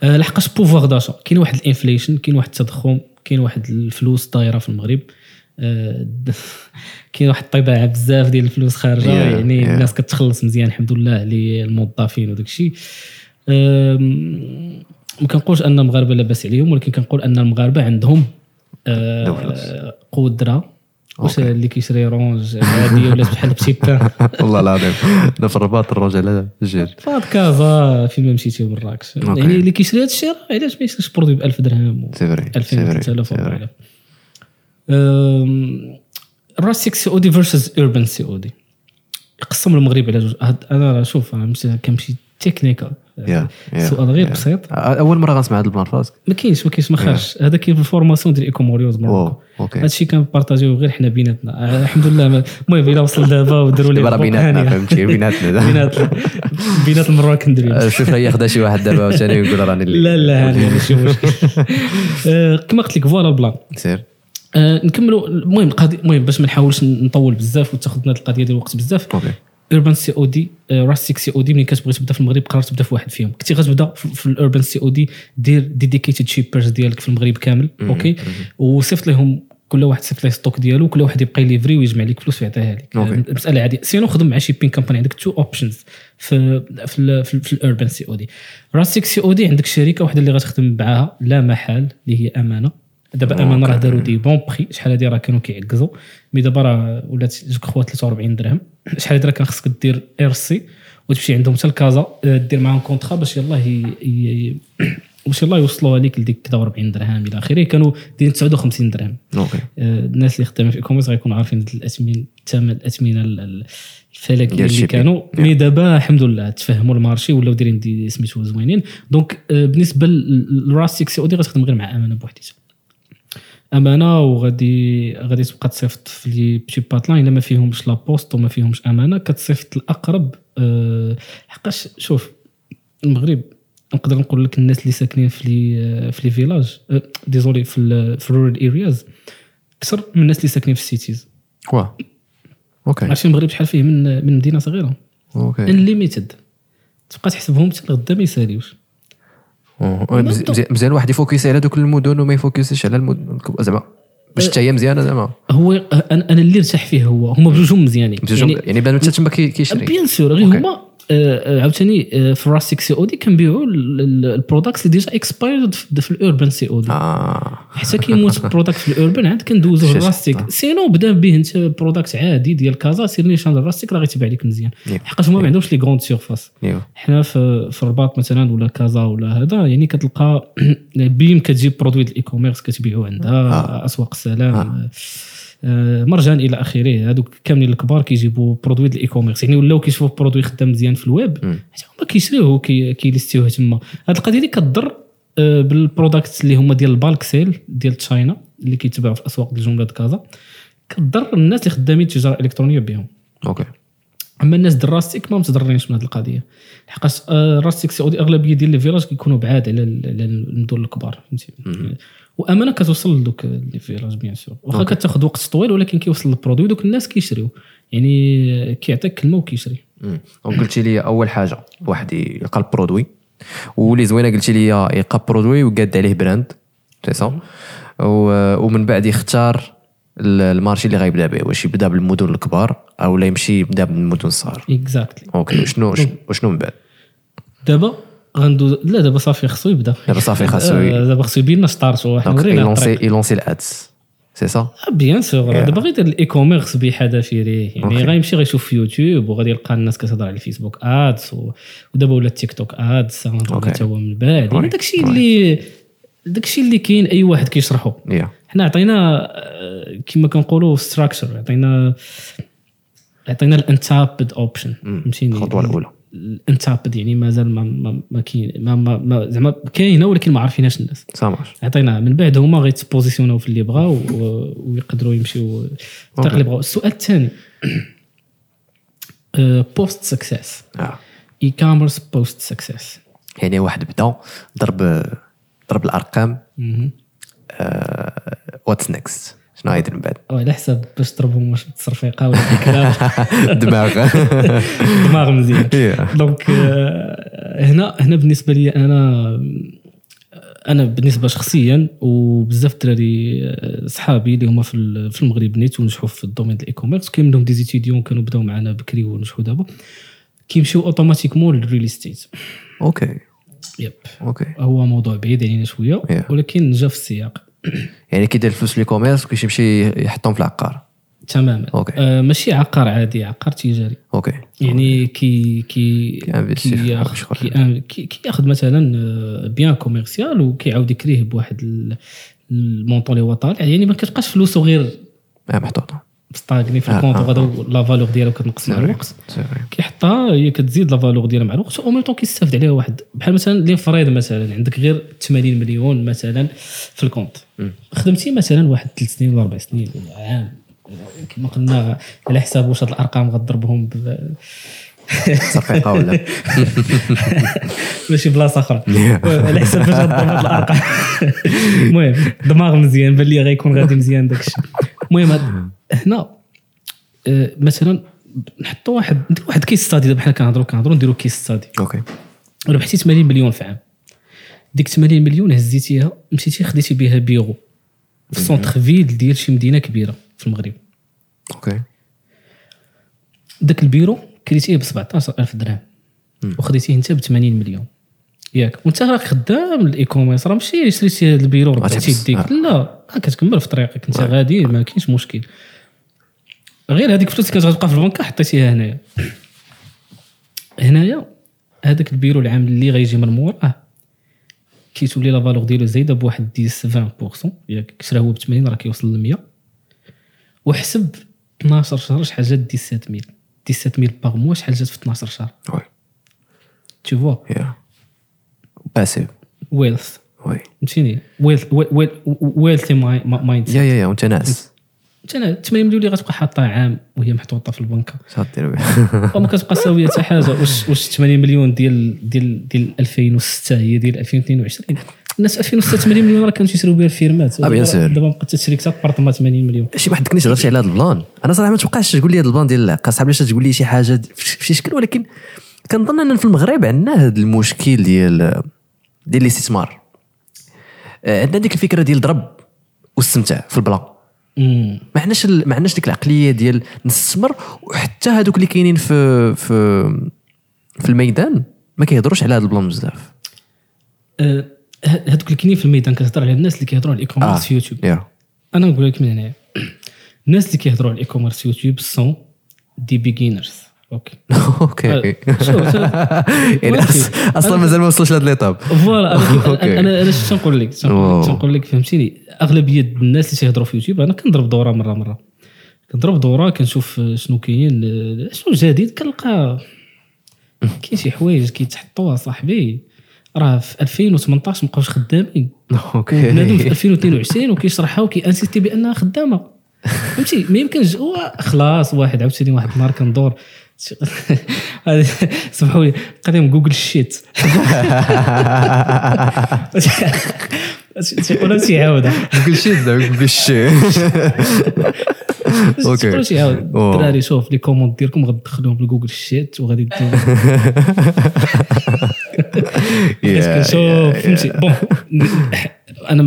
آه، لحقاش pouvoir d'achat كاين واحد ال inflation كاين واحد التضخم كاين واحد الفلوس طايرة في المغرب. آه، كاين واحد الطباعه بزاف ديال الفلوس خارجة. Yeah, يعني yeah. الناس كتخلص مزيان الحمد لله على الموظفين وداك الشيء ما كنقولش أن المغاربة لاباس عليهم ولكن كنقول أن المغاربة عندهم فلوس. قدرة. واش. اللي كيشري رونج عاديه ولا بحال بشي بان والله العظيم. أنا في الرباط الروج على الجيل فهاد كازا فين ما مشيتي مراكش. يعني اللي كيشري هاد الشيء علاش ما يشريش برودوي ب 1000 درهم و سي فري 2000 سي فري 3000 سي فري 4000 أم، الراس 6 سي أو دي فيرسز اوربان سي أو دي. يقسم المغرب على جوج. أنا شوف كنمشي تكنيكال سؤال غير. بسيط. أول مرة غنسمع هذا البلان فاسك ما كاينش ما كاينش ما خرجش هذا كاين في الفورماسيون ديال ايكوموريوز واو مروكو أوكي هادشي كنبارطاجيو غير حنا بيناتنا. آه، الحمد لله المهم إلا وصل دابا وداروا لي بيناتنا. فهمتي؟ بيناتنا بينات بينات المراكن دريم شوف راه ياخذها شي واحد دابا عاوتاني ويقول راني لا لا هاني ماشي مشكل. آه، كما قلت لك فوالا البلان. سير. آه، نكملوا. المهم القضية المهم باش ما نحاولش نطول بزاف وتاخذ القضية ديال الوقت بزاف. أوكي اوربان سي أو دي راس 6 سي أو دي ملي كتبغي تبدا في المغرب قررت تبدا في واحد فيهم. كنتي غتبدا في الاوربان سي أو دي دير ديديكيتد شيبرز ديالك في المغرب كامل أوكي وصيفط لهم كل واحد صيفط ليه ستوك ديالو كل واحد يبقى ليفري ويجمع لك فلوس ويعطيها لك. آه، مساله عادية. سينو خدم مع شيبين كامباني عندك تو اوبشنز في في ال في, ال- في الاوربان سي أو دي راس 6 سي أو دي عندك شركة واحدة اللي غتخدم معاها لا محال اللي هي أمانة. دابا أمانة راه داروا des bons prix شحال هادي راه كانوا كيعكزوا. mais دابا راه ولات جوج خوا 43 درهم. شحال راه كان خصك دير RC وتمشي عندهم حتى لكازا آه، دير معاهم contrat باش يلاه باش يلاه يوصلوها ليك لديك كذا 40 درهم إلى آخره. كانوا دايرين 59 درهم. Okay. آه، الناس اللي خدامين في e-commerce غيكونوا عارفين هاد الاثمين الثمن الأثمنة ال- ال- الفلكيه اللي. كانوا. mais دابا الحمد لله تفهموا le marché ولاو دايرين دي سميتو زوينين. دونك آه، بالنسبة للراس 6 أو دي غتخدم غير مع أمانة بوحديتها. أمانة وغادي غادي تبقى تصيفط في لي بشي باتلان إلا ما فيهمش لا بوست وما فيهمش أمانة كتصيفط الاقرب أه حقاش شوف المغرب نقدر نقول لك الناس اللي ساكنين في لي في لي فيلاج أه ديزولي في ال- في الرورال ارياز أكثر من الناس اللي ساكنين في السيتيز واه أوكي. عرفتي المغرب شحال فيه من من مدينة صغيرة؟ أوكي. انليميتد تبقى تحسبهم حتى لغدا ما يساليوش. مزيان مزيان واحد يفوكسي على دوك المدن وما يفوكسيش على المدن زعما باش حتى هي مزيانة زعما. هو أنا أنا اللي ارتاح فيه هو. هما بجوجهم مزيانين. يعني بان حتى تما كي- كيشري. بيان سور غير. هما عاوتاني آه، في الراس 6 سي أو دي كنبيعوا البرودكتس اللي ديجا اكسبايرد في الاوربان سي أو دي حتى كيموت البرودكت في الاوربان عاد كندوزو. الراستيك سينو بدا به انت برودكت عادي ديال كازا سير نيشان الراستيك راه غيتباع لك مزيان. حقاش هما ما عندهمش les grandes surfaces حنا في في الرباط مثلا ولا كازا ولا هذا يعني كتلقى بيم كتجيب produit ديال ال e-commerce كتبيعو عندها آه. أسواق السلام آه. مرجان إلى آخره. هذوك كاملين الكبار كيجيبوا produit ديال ال e-commerce يعني ولاو كيشوفوا produit خدام مزيان في الويب. حتى هما كيشريوه كي- ki list يوه تما. هاد القضية دي كضر آه، بال products اللي هما ديال ال bulk sale ديال China اللي كيتباعوا في أسواق الجمله د كازا. كضر الناس اللي خدامين التجاره الالكترونيه بهم. Okay. أما الناس ديال rustic ما متضررينش من هذه القضية. لحقاش آه، rustic COD أغلبية ديال les villages كيكونوا بعاد على المدن الكبار فهمتي؟ وأمانة كتوصل لدوك les villages bien sûr. واخا. كتاخذ وقت طويل ولكن كيوصل le produit دوك الناس كيشريو. يعني كيعطيك كلمة وكيشري. donc قلتي لي أول حاجة واحد يلقى le produit واللي زوينة قلتي لي يلقى produit وقاد عليه brand. سي سا ومن بعد يختار ال- المارشي اللي غيبدا به. واش يبدا بالمدن الكبار أو لا يمشي يبدا بالمدن الصغار. اكزاكتلي أوكي. وشنو وشنو من بعد؟ دابا غندوز لا دابا صافي خصو يبدا. دابا صافي خاصو آه، دابا خصو يبين لنا ستارت حنا ورينا يلونسي. يلونسي الادس سي سا بيان سور. دابا غير يدير الاي كوميرس بحذافيره يعني. غيمشي غيشوف في يوتيوب وغادي يلقى الناس كتهضر على الفيسبوك ادز و... ودابا ولا التيك توك Okay. حتى هو من بعد. يعني. داكشي اللي داكشي اللي كاين أي واحد كيشرحو. حنا عطينا آه، كما كنقولوا ستراكشر عطينا عطينا الانتابد اوبشن فهمتيني؟ الخطوة الأولى. الانتابد يعني مازال ما ما, ما كاين ما, ما, ما زعما كاينة ولكن ما عارفينهاش الناس. سامعش عطيناها من بعد هما غيتبوزيسيوناو في اللي بغاو ويقدروا يمشيو الطريق اللي بغاو. السؤال الثاني. بوست سكسيس آه. E-commerce post success يعني واحد بدا ضرب ضرب الأرقام. What's next شنو غيدير من بعد على حساب باش تضربهم واش بالتصرفيقه ولا بالكلام دماغ. دماغ مزيان. donc آه، هنا هنا بالنسبة لي أنا أنا بالنسبة شخصيا وبزاف الدراري آه، صحابي اللي هما في ال- في المغرب نيت ونجحوا في le domaine ديال ال e-commerce كاين منهم des étudiants كانوا بداو معنا بكري ونجحوا دابا. كيمشيو automatiquement لل real estate okay yep okay هو موضوع بعيد علينا شوية Yeah. ولكن جا في السياق. يعني كيدير الفلوس ل e-commerce وكيمشي يمشي يحطهم في العقار. تماما. okay. آه ماشي عقار عادي عقار تجاري. أوكي. يعني كي كي في كي. كي كي كياخذ مثلا آه، bien commercial وكيعاود يكريه بواحد ال- montant اللي هو طالع. يعني ما كتبقاش فلوسه غير آه محطوطة. مستاغني في آه، الكونت آه، وغادا لا فالور ديالها كتنقص مع الوقت. كيحطها هي كتزيد لا فالور ديالها مع الوقت أو ميم طون كيستافد عليها واحد. بحال مثلا لين فريض مثلا عندك غير 80 مليون مثلا في الكونت. خدمتي مثلا واحد ثلاث سنين ولا أربع سنين ولا عام. كما قلنا على حساب واش هاد الأرقام غتضربهم ب... صفيقه ولا؟ ماشي بلاصة أخرى. على حساب فاش غضرب هاد الأرقام. المهم دماغ مزيان بان لي غيكون غادي مزيان داك الشيء المهم هنا آه، مثلا نحطوا واحد ندير واحد case study دابا حنا كنهضروا كنهضروا نديروا case study أوكي.. ربحتي 80 مليون في عام. ديك 80 مليون هزيتيها مشيتي خديتي بها بيرو. في centre ville ديال شي مدينة كبيرة في المغرب. أوكي. داك البيرو كريتيه ب 17000 درهم. وخديتيه انت ب 80 مليون. ياك. وانت راك خدام ال e-commerce راه ماشي شريتي هذا البيرو ربحتي. يديك آه. لا كتكمل في طريقك. انت غادي ما كاينش مشكل. غير هذيك الفلوس اللي كتبقى في البنكه حطيتيها هنايا. هنايا هذاك البيرو العام اللي غيجي من موراه كيتولي la valeur ديالو زايدة بواحد 10 20% ياك كشرا هو ب 80 راه كيوصل ل 100 وحسب 12 شهر شحال جات 17000 17000 باغ موا شحال جات في 12 شهر. وي. Vois. يا باسيف ويلث وي. فهمتيني؟ ويلث ويلث مايند يا يا يا وانت أنا 8 مليون اللي غتبقى حاطها عام وهي محطوطة في البنكة. شنو دير بها؟ وما كتبقى ساوية حتى حاجة. واش واش 80 مليون ديال ديال ديال 2006 هي ديال 2022 الناس 2006 80 مليون راه كانوا تيشريو بها الفيرمات. آه، بيان سور. دابا بقات تشري حتى بارتما 80 مليون. شي واحد كنت هضرتي على هذا البلان. أنا صراحة ما توقعش تقول لي هذا البلان ديال العقار صعب علاش تقول لي شي حاجة في شي شكل ولكن كنظن أن في المغرب عندنا هذا المشكل ديال ديال الاستثمار. آه، عندنا ديك الفكرة ديال ضرب واستمتاع في البلان. ما عندناش ما عندناش ديك العقلية ديال نستثمر وحتى هذوك اللي كاينين في في في الميدان ما كيهضروش على هذا البلان بزاف. آه، هذوك اللي كاينين في الميدان كتهضر على الناس اللي كيهضروا على ال e-commerce في يوتيوب. yeah. أنا نقول لك من هنا الناس اللي كيهضروا على ال e-commerce في يوتيوب sont des beginners أوكي أوكي شوف يعني أصلا مازال ما وصلش لهاد l'étape voilà. أنا أنا شنو نقول لك. نقول لك- فهمتيني اغلبيه الناس اللي تيهضروا في يوتيوب أنا كنضرب دوره مره مره كنضرب دوره كنشوف شنو كاين شنو جديد كنلقى كاين شي حوايج كيتحطوا صاحبي راه في 2018 مابقاوش خدامين بنادم في أوكي 2022 وكيشرحها وكي insister بانها خدامه فهمتي ما يمكنش هو خلاص واحد عاوتاني واحد النهار كندور سمحوا لي قديم Google Sheet تيقولها تيعاودها كل شيء كل شيء تيقولها أوكي تيعاود. الدراري شوف les commandes ديالكم غتدخلوهم بال Google Sheet وغادي ديروا شوف فهمتي. bon أنا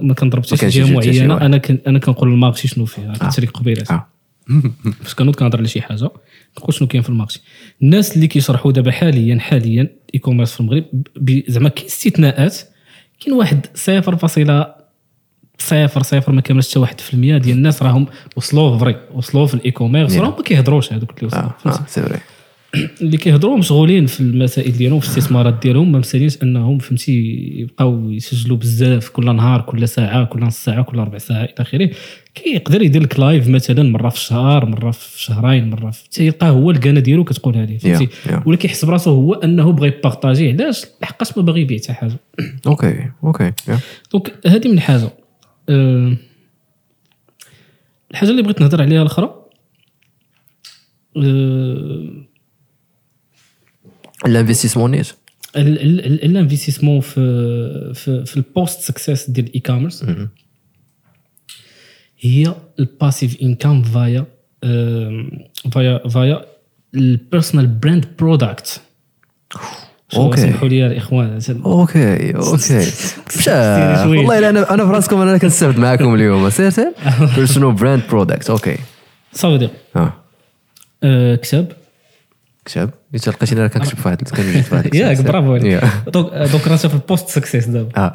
ما كنضربش شي جهة معينة. أنا أنا كنقول ال marché شنو فيه كنت شريك قبيله آه. فاش كنوض كنهضر على شي حاجة. كنقول شنو كاين في ال marché. الناس اللي كيشرحوا دابا حاليا حاليا e-commerce في المغرب زعما كاين استثناءات. كاين واحد 0 صفر صفر ما كاملش حتى 1% ديال الناس راهم وصلوا vrai وصلوا في ال e-commerce نعم. راهم ما كيهضروش هذوك اللي وصلوا. فهمتي آه c'est vrai اللي كيهضروا مشغولين في المسائل ديالهم في الاستثمارات ديالهم ما مسالينش أنهم فهمتي يبقاو يسجلوا بزاف كل نهار كل ساعة كل نص ساعة كل ربع ساعة إلى آخره. كيقدر يدير لك live مثلا مرة في الشهر مرة في شهرين مرة في تيلقاه هو الكانه ديالو كتقولها ليه فهمتي؟ Yeah, yeah. ولا كيحس براسو هو أنه بغى ي partager علاش؟ لحقاش ما باغي يبيع حتى حاجة. أوكي أوكي. دونك هذه من حاجة. أه الحاجة اللي بغيت نهضر عليها الأخرى أه الانفستيسمون نيت ال- ال- ال- الانفستيسمون في في في البوست سكسيس ديال الاي كوميرس هي الباسيف انكم فايا فايا فايا البيرسونال براند برودكت أوكي. سمحوا لي الاخوان أوكي أوكي. والله أنا أنا في راسكم أنا كنستافد معكم اليوم سير سير بيرسونال براند برودكت أوكي صافي دير كتاب كتاب قلت لقيتني راه كنكتب في واحد كنوجد في واحد الكتاب. ياك برافو عليك. دونك دونك راه في البوست سكسيس دابا آه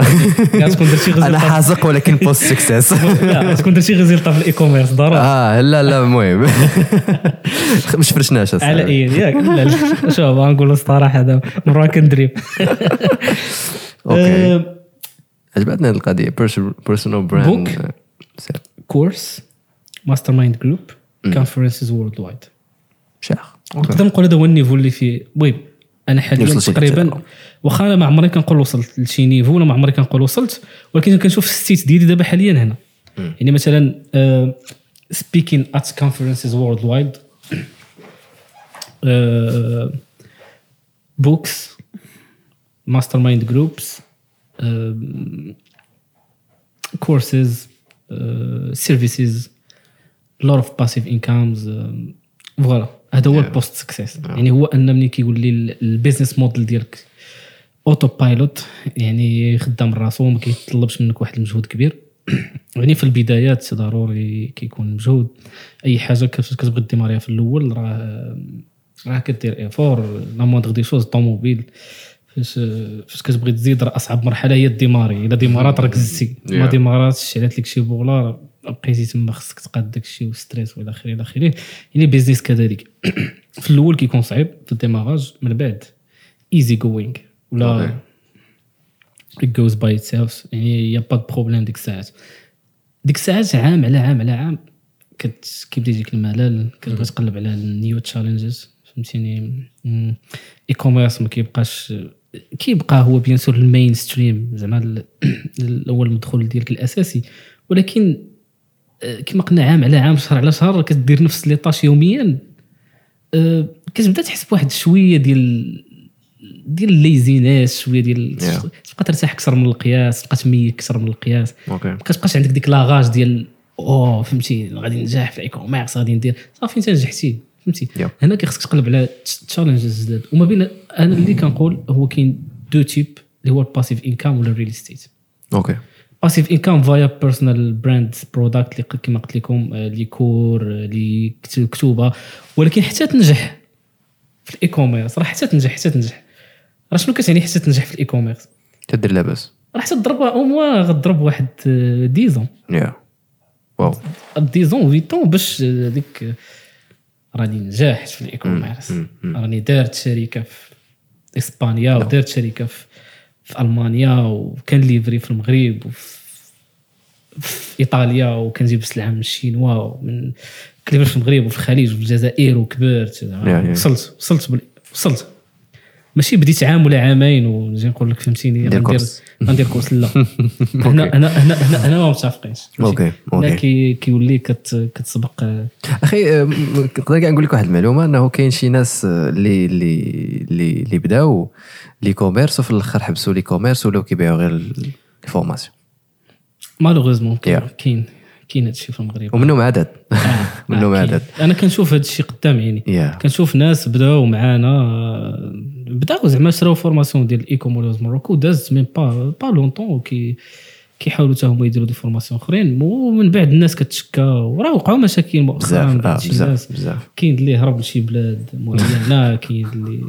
كاع تكون درتي أنا حازق ولكن بوست سكسيس لا تكون درتي غيزيلتا في الاي كوميرس ضروري آه لا لا المهم مش فرشناش. على اي ياك لا لا شوف غنقول الصراحه دابا مره كندريب أوكي عجبتني هذه القضية بيرسونال براند. كورس ماستر مايند جروب كونفرنسز وورلد وايد شاخ أوكي نقدر نقول هذا هو النيفو اللي فيه. المهم أنا حاليا تقريبا. واخا أنا ما عمري كنقول وصلت لشي نيفو ولا ما عمري كنقول وصلت. ولكن كنشوف الستيت ديالي دابا حاليا هنا. يعني مثلا speaking at conferences worldwide books mastermind groups courses services lot of passive incomes um, voilà هذا هو. ال post success يعني هو أن ملي كيقول لي ال business model ديالك autopilot يعني خدام راسو ما كيطلبش منك واحد المجهود كبير. يعني في البدايات ضروري كيكون مجهود. أي حاجة كتبغي ديماريها في الأول راه راه كدير ايفور لا موندغ دي شوز طوموبيل. فاش فاش كتبغي تزيد راه أصعب مرحلة هي الديماري. إلا ديمارات راك زدتي. ما. ديماراتش شعلات لك شي بوغلا بقيتي تما خصك تقاد داك الشيء والستريس والى اخره إلى اخره يعني بيزنس كذلك. في الأول كيكون صعيب في الديماراج من بعد easy going ولا it goes by itself. يعني y'a pas problème ديك الساعات ديك الساعات عام على عام على عام. كت كيبدا يجيك الملل كتبغي تقلب على ال new challenges فهمتيني؟ e-commerce ما كيبقاش كيبقى هو bien sûr ال main stream زعما ال- الأول المدخول ديالك الأساسي. ولكن كما قلنا عام على عام شهر على شهر كدير نفس les tâches يوميا. آه، كتبدا تحس بواحد شوية ديال ديال ال laziness شوية ديال Yeah. تبقى ترتاح أكثر من القياس تبقى تميك أكثر من القياس. ما كتبقاش عندك ديك la rage ديال أوه فهمتي غادي ننجح في ال e-commerce غادي ندير. صافي انت نجحتي فهمتي. Yep. هنا كيخصك تقلب على challenges جداد وما بين أنا اللي كنقول هو كاين deux types اللي هو ال passive income ولا ال real estate أوكي passive income via personal brand product اللي كما قلت لكم آه، les cours آه، لي كت- كتوبة. ولكن حتى تنجح في ال e-commerce راه حتى تنجح حتى تنجح. راه شنو كتعني حتى تنجح في ال e-commerce تدير لاباس. راه حتى تضرب أو موا غتضرب واحد آه، dix ans Yeah. Wow. dix ans huit ans باش آه، ديك آه، راني نجحت في ال e-commerce. راني دارت شركة في إسبانيا ودارت شركة في, في ألمانيا وكان ليفري في المغرب وفي في إيطاليا وكنجيب السلعه من الشينوا ومن كليفر في المغرب وفي الخليج وفي الجزائر وكبرت. وصلت وصلت وصلت ماشي بديت عام ولا عامين ونجي نقول لك فهمتيني دير غندير. غندير course. لا. هنا هنا هنا هنا, ما متفقينش. أوكي. هنا كي كيولي كت كتسبق. أخي نقدر كاع نقول لك واحد المعلومة أنه كاين شي ناس اللي اللي اللي اللي بداو e-commerce وفي الأخر حبسوا e-commerce ولاو كيبيعوا غير ال formation. malheureusement Yeah. كاين كاين هادشي في المغرب ومنهم عدد منهم آه، عدد. أنا كنشوف هادشي قدام عيني Yeah. كنشوف ناس بداو معانا آه، بداو زعما شراو formation ديال ال e-commerce ماروكو داز même pas pas longtemps كي كيحاولوا حتى هما يديروا des formations اخرين. ومن بعد الناس كتشكى وراه وقعوا مشاكل مؤخرا بزاف بزاف كاين اللي هرب لشي بلاد معينة كاين اللي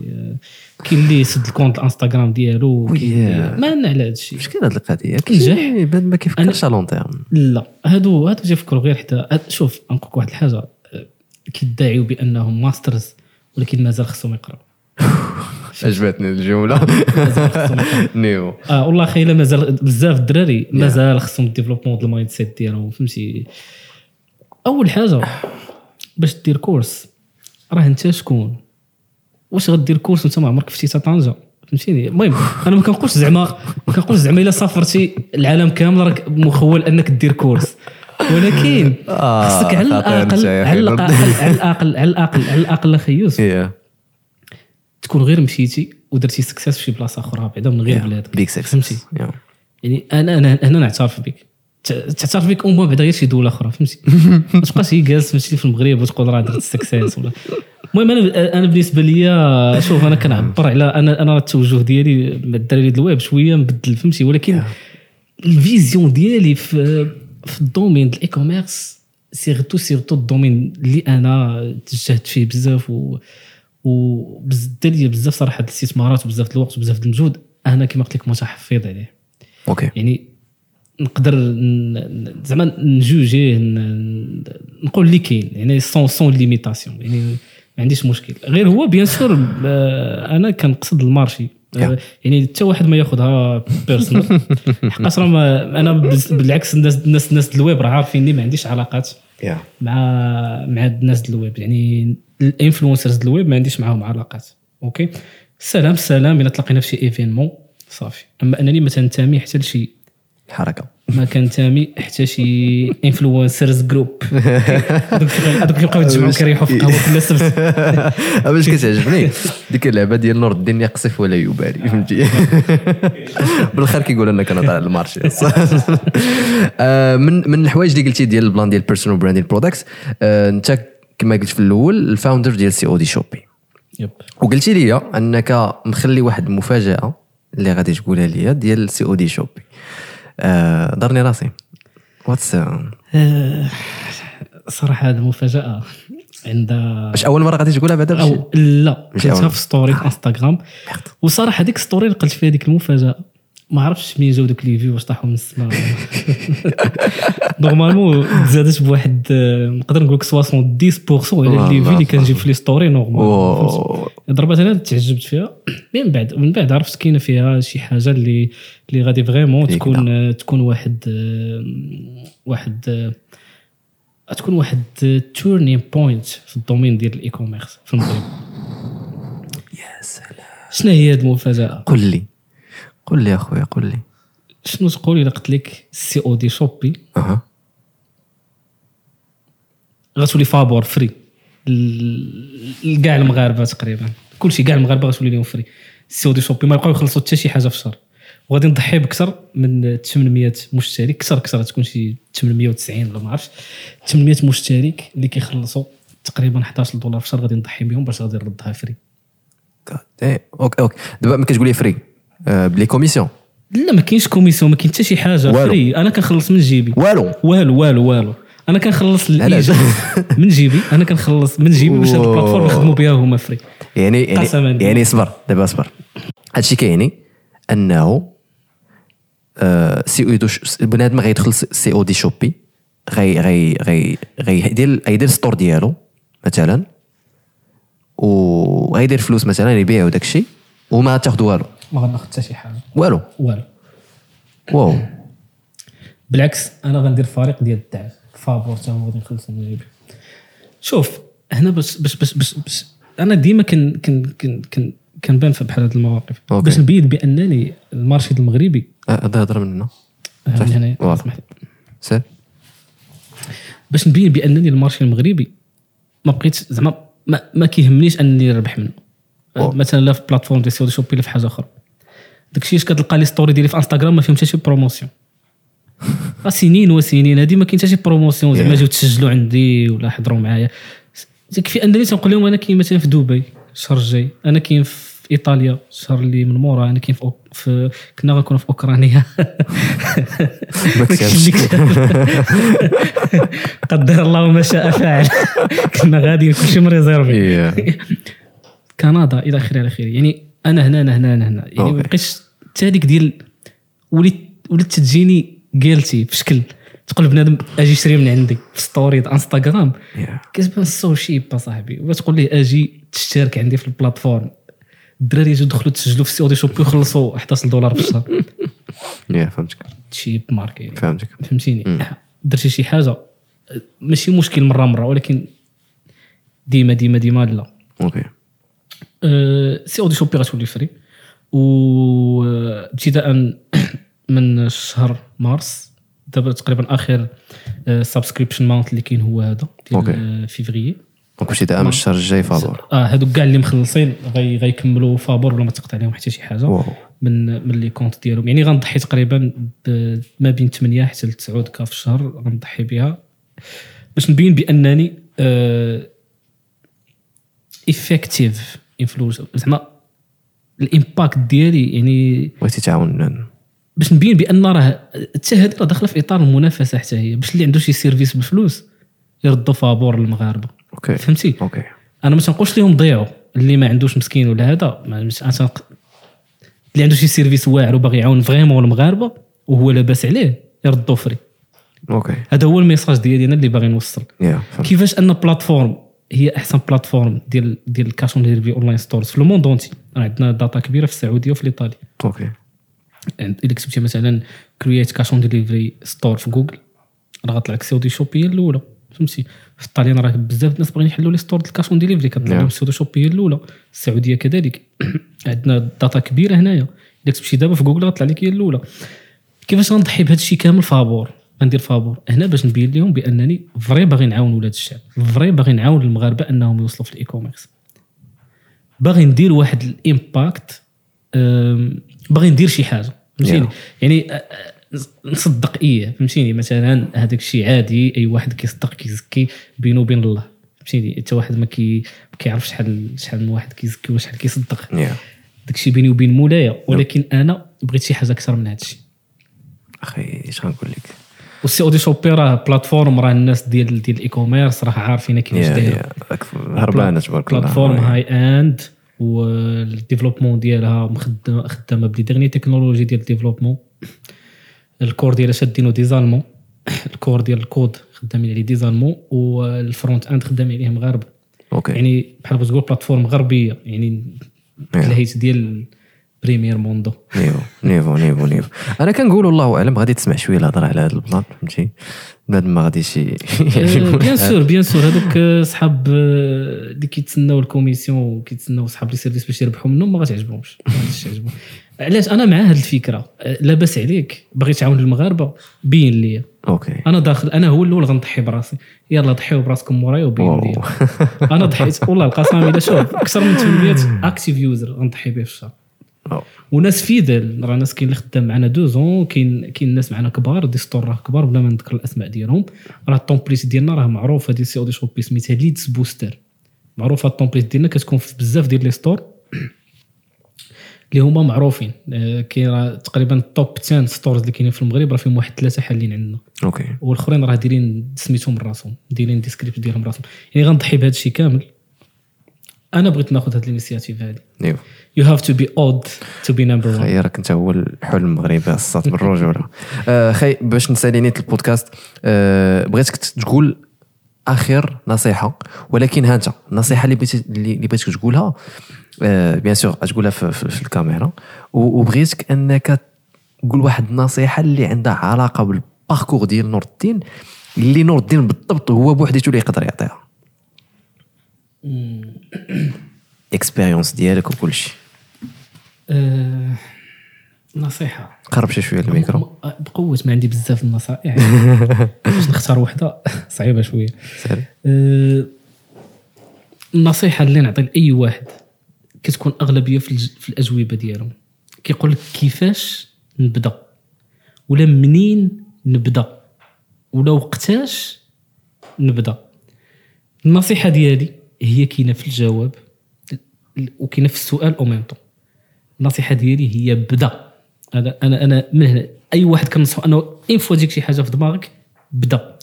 كاين اللي سد ال compte الانستغرام ديالو. ما لنا على هادشي. مشكل هذه القضية. كاين بنادم ما كيفكرش على long terme لا هادو هادو تيفكروا غير حتى شوف نقول لك واحد الحاجة. أه، كيدعيو بأنهم masters ولكن مازال خصهم يقراو. عجبتني الجملة. يقراو نيو. آه والله إيلا مازال بزاف الدراري مازال خصهم développement ديال ال mindset ديالهم فهمتي؟ أول حاجة باش دير course راه أنت شكون؟ واش غدير course وأنت ما عمرك فتيت طنجه فهمتيني؟ المهم أنا ما كنقولش زعما ما كنقولش زعما إلا سافرتي العالم كامل راك مخول أنك دير course. ولكن آه، خصك على الأقل على الأقل على الأقل على الأقل على الأقل أخي يوسف. تكون غير مشيتي ودرتي success في شي بلاصة أخرى بعدا من غير بلادك. بيك فهمتي؟ success يعني أنا أنا هنا نعترف بك. تعترف بك اون بعدا غير شي دولة أخرى فهمتي؟ ما تبقاش هي جالس فهمتي في المغرب وتقول راه درت success ولا. المهم أنا أنا بالنسبة لي شوف أنا كنعبر على أنا أنا التوجه ديالي مع الدراري ديال الويب شوية مبدل فهمتي؟ ولكن ال vision ديالي في في ال domaine ديال ال e-commerce surtout surtout ال domaine اللي أنا تجهت فيه بزاف و لي بزاف صراحة الاستثمارات وبزاف الوقت وبزاف المجهود. أنا كما قلت لك متحفظ عليه. أوكي. يعني نقدر زعما نجوجيه نقول اللي كاين. يعني sans sans limitations يعني ما عنديش مشكل. غير هو bien sûr آه، أنا كنقصد ال marché. آه، يعني حتى واحد ما ياخذها personal حقاش راه أنا بالعكس الناس الناس الناس الويب راه عارفيني ما عنديش علاقات مع مع الناس الويب. يعني ال influencers ال web ما عنديش معاهم علاقات. أوكي؟ سلام سلام إلا تلاقينا في شي événement صافي. أما أنني ما تنتمي حتى لشي حركة. ما كنتمي حتى شي influencers group هذوك اللي بقاو يتجمعوا كيريحوا في القهوة كل سبت. باش كتعجبني. ديك اللعبة ديال نور الدين يقصف ولا يبالي فهمتي؟ بالخير كيقول أنا طالع ال marché. آه، من من الحوايج اللي قلتي ديال ال plan ديال personal branding products انت كما قلت في الأول ال founder ديال COD Shopy. Yep. وقلتي لي أنك مخلي واحد المفاجأة اللي غادي تقولها لي ديال COD Shopy. آه، دارني راسي. What's آه، صراحة هذه المفاجاه عند واش أول مرة غادي تقولها بعدا لا قلتها أول. في story في انستغرام وصراحة ديك story اللي قلت فيها ديك المفاجأة ما عرفتش منين جاو دوك les vues واش طاحوا من السماء normalement تزادت بواحد آه، نقدر نقول لك 70% على لي في اللي كنجيب في les stories normal. ضربات أنا تعجبت فيها. من بعد من بعد عرفت كاينة فيها شي حاجة اللي اللي غادي vraiment تكون آه، تكون واحد آه، واحد تكون واحد turning point في ال domaine ديال ال e-commerce في المغرب يا سلام. شنو هي هذه المفاجأة؟ قل لي. قل لي أخويا قل لي. شنو تقول إلا قلت لك COD Shopy؟ أها. غتولي فابور free. لكاع المغاربة تقريبا. كلشي كاع المغاربة غتولي لهم free. COD Shopy ما يبقاو يخلصوا حتى شي حاجة في الشهر. وغادي نضحي بكثر من 800 مشترك. كثر كثر تكون شي 890 ولا ما عرفتش. 800 مشترك اللي كيخلصوا تقريبا 11 دولار في الشهر غادي نضحي بهم باش غادي نردها free. أوكي أوكي. دابا ما كتقول لي free. بلي commissions لا ما كاينش commission ما كاين حتى شي حاجة. free أنا كنخلص من جيبي. والو. والو والو والو. أنا كنخلص من جيبي. أنا كنخلص من جيبي باش هاد. ال plateforme يخدموا بها هما free. يعني يعني. يعني صبر دابا صبر. هادشي كيعني أنه آه، CO ش- بنادم غيدخل CODShopy غي غي غي غيدير غيدير store ديالو مثلا وغيدير فلوس مثلا يبيع وداك الشيء وما تاخذ والو. ما غناخذ حتى شي حاجة. والو. والو. واو. بالعكس أنا غندير فريق ديال الدعم. فابور حتى هو غادي نخلصوا من جيبي شوف هنا باش باش باش باش, باش أنا ديما كن كن كن كن كنبان في بحال هاد المواقف. أوكي. باش نبين بأنني المارشي المغربي آه، هذا هضر من هنا. من هنا. واضح. سير. باش نبين بأنني المارشي المغربي ما بقيت زعما ما, ما كيهمنيش أنني نربح منه. مثلا لا في plateforme ديال CODShopy لا في حاجة أخرى داكشي اش كتلقى لي story ديالي في انستغرام ما فيهم حتى شي promotion سنين وسنين هادي ما كاين حتى شي promotion زعما. جاو تسجلوا عندي ولا حضروا معايا يكفي انني تنقول لهم أنا كاين مثلا في دبي الشهر الجاي أنا كاين في إيطاليا الشهر اللي من مورا أنا كاين في. في كنا غنكونوا في أوكرانيا. قدر الله ما شاء فعل كنا غادي كلشي م réservé. كندا إلى آخره إلى آخره. يعني أنا هنا أنا هنا أنا هنا. يعني. ما بقيتش حتى هذيك ديال وليت وليت تجيني قالتي في شكل تقول بنادم أجي اشري من عندي في story انستغرام Yeah. كتبان so cheap صاحبي وتقول ليه أجي تشترك عندي في ال plateforme الدراري يجوا دخلوا تسجلوا في CODShopy ويخلصوا 11 دولار في الشهر. يا فهمتك. cheap marketing فهمتك. فهمتيني؟ درتي شي حاجة؟ ماشي مشكل مرة مرة ولكن ديما ديما ديما لا. أوكي CODShopy غتولي free. وابتداء من شهر مارس دابا تقريبا آخر subscription month اللي كاين هو هذا. ديال février donc ابتداء من الشهر الجاي فابور. آه هادوك كاع اللي مخلصين غي غيكملوا فابور بلا ما تقطع عليهم حتى شي حاجة. واو. من من لي comptes ديالهم. يعني غنضحي تقريبا ما بين 8 حتى ل 9 K في الشهر غنضحي بها. باش نبين بأنني effective influencer زعما ال impact ديالي يعني بغيتي تعاون باش نبين بأن راه حتى هذه راه داخلة في إطار المنافسة حتى هي باش اللي عنده شي service بفلوس يردوا فابور للمغاربة. أوكي. فهمتي؟ أوكي. أنا ما تنقولش لهم ضيعوا اللي ما عندوش مسكين ولا هذا. اللي عنده شي service واعر وباغي يعاون vraiment المغاربة وهو لاباس عليه يردوا free أوكي. هذا هو ال message ديالي أنا اللي باغي نوصل. فهمت. كيفاش أن plateforme هي أحسن بلاتفورم ديال ديال ال cash on delivery online stores في ال monde entier عندنا data كبيرة في السعودية وفي ايطاليا أوكي عند- إلا كتبتي مثلا create cash on delivery store في جوجل راه غطلع لك CODShopy هي الأولى. فهمتي؟ في الطاليان راه بزاف الناس باغيين يحلوا لي store ديال ال cash on delivery كطلع لهم. CODShopy هي الأولى. السعودية كذلك. عندنا data كبيرة هنايا. إلا كتمشي دابا في جوجل غطلع لك هي الأولى. كيفاش غنضحي بهذا الشيء كامل فابور غندير فابور هنا باش نبين لهم بأنني vraiment باغي نعاون ولاد الشعب vraiment باغي نعاون المغاربة أنهم يوصلوا في ال e-commerce باغي ندير واحد ال impact باغي ندير شي حاجة فهمتيني. يعني أ- أ- نصدق إيه فهمتيني؟ مثلا هذاك الشيء عادي أي واحد كيصدق كيزكي بينه وبين الله فهمتيني؟ حتى واحد ما كي ما كيعرف شحال شحال من واحد كيزكي وشحال كيصدق. داك الشيء بيني وبين مولايا ولكن أنا بغيت شي حاجة أكثر من هذا الشيء. أخي اش غنقول لك؟ والسي أودي شوبي راه بلاتفورم راه الناس ديال ديال الاي كوميرس راه عارفين كيفاش يا داير يا أك- هربانة تبارك الله. بلاتفورم هاي. اند والديفلوبمون ديالها مخدمه خدامة بلي ديغني تكنولوجي ديال الديفلوبمون الكور ديالها شادينو ديزالمون ال core ديال الكود خدامين عليه des Allemands وال front end خدامين عليه مغاربة. أوكي. يعني بحال تقول plateforme غربية. يعني الهيت ديال بريمير موندو نيفو نيفو نيفو نيفو أنا كنقول والله اعلم غادي تسمع شوية الهضرة على هذا البلان فهمتي؟ بعد ما غاديش bien sûr bien sûr هذوك آه، صحاب آه، اللي كيتسناو ال commission وكيتسناو صحاب les services باش يربحوا منهم ما غاتعجبهمش علاش؟ أنا مع هذه الفكرة. آه، لاباس عليك. باغي تعاون المغاربة؟ بين ليا. أوكي. أنا داخل أنا هو الأول غنضحي براسي. يلا ضحيو براسكم مورايا وبين. ليا. أنا ضحيت. والله القسم الا شوف أكثر من 800 active user غنضحي به في الشهر. وناس fidèles راه ناس كاين اللي خدام معنا deux ans كاين كاين ناس معنا كبار des stores راه كبار بلا ما نذكر الأسماء ديالهم. راه ال template ديالنا راه معروف هذه CODShopy سميتها Leads Booster. معروفة ال template ديالنا كتكون في بزاف ديال les stores. اللي هما معروفين. آه، كاين راه تقريبا ال top 10 stores اللي كاينين في المغرب راه فيهم واحد ثلاثة حالين عندنا. أوكي. والآخرين راه دايرين سميتهم راسهم دايرين des scripts ديالهم راسهم يعني غنضحي بهذا الشيء كامل. أنا بغيت ناخذ هذه ال initiative هذه niveau you have to be odd to be number 1 خير راك أنت هو الحلم المغربي الصات بالرجوله آه خي باش نسالي نيت البودكاست آه بغيتك تقول آخر نصيحة ولكن ها انت النصيحة اللي بغيتي اللي بغيتك تقولها آه bien sûr تقولها في, في, في الكاميرا. وبغيتك أنك تقول واحد النصيحة اللي عندها علاقة بال parcours ديال نور الدين اللي نور الدين بالضبط هو بوحديته اللي يقدر يعطيها. expérience ديالك وكل شيء آه، نصيحة. قرب شي شوية الميكرو. م- بقوة ما عندي بزاف النصائح. باش نختار وحدة صعيبة شوية. آه، النصيحة اللي نعطي لأي واحد كتكون أغلبية في, الج... في الأجوبة ديالهم. كيقول لك كيفاش نبدأ؟ ولا منين نبدأ؟ ولا وقتاش نبدأ؟ النصيحة ديالي هي كاينة في الجواب وكاينة في السؤال أو ميم النصيحة ديالي هي بدا. أنا أنا أنا من هنا أي واحد كنصحو أنه ان فوا تجيك شي حاجة في دماغك بدا.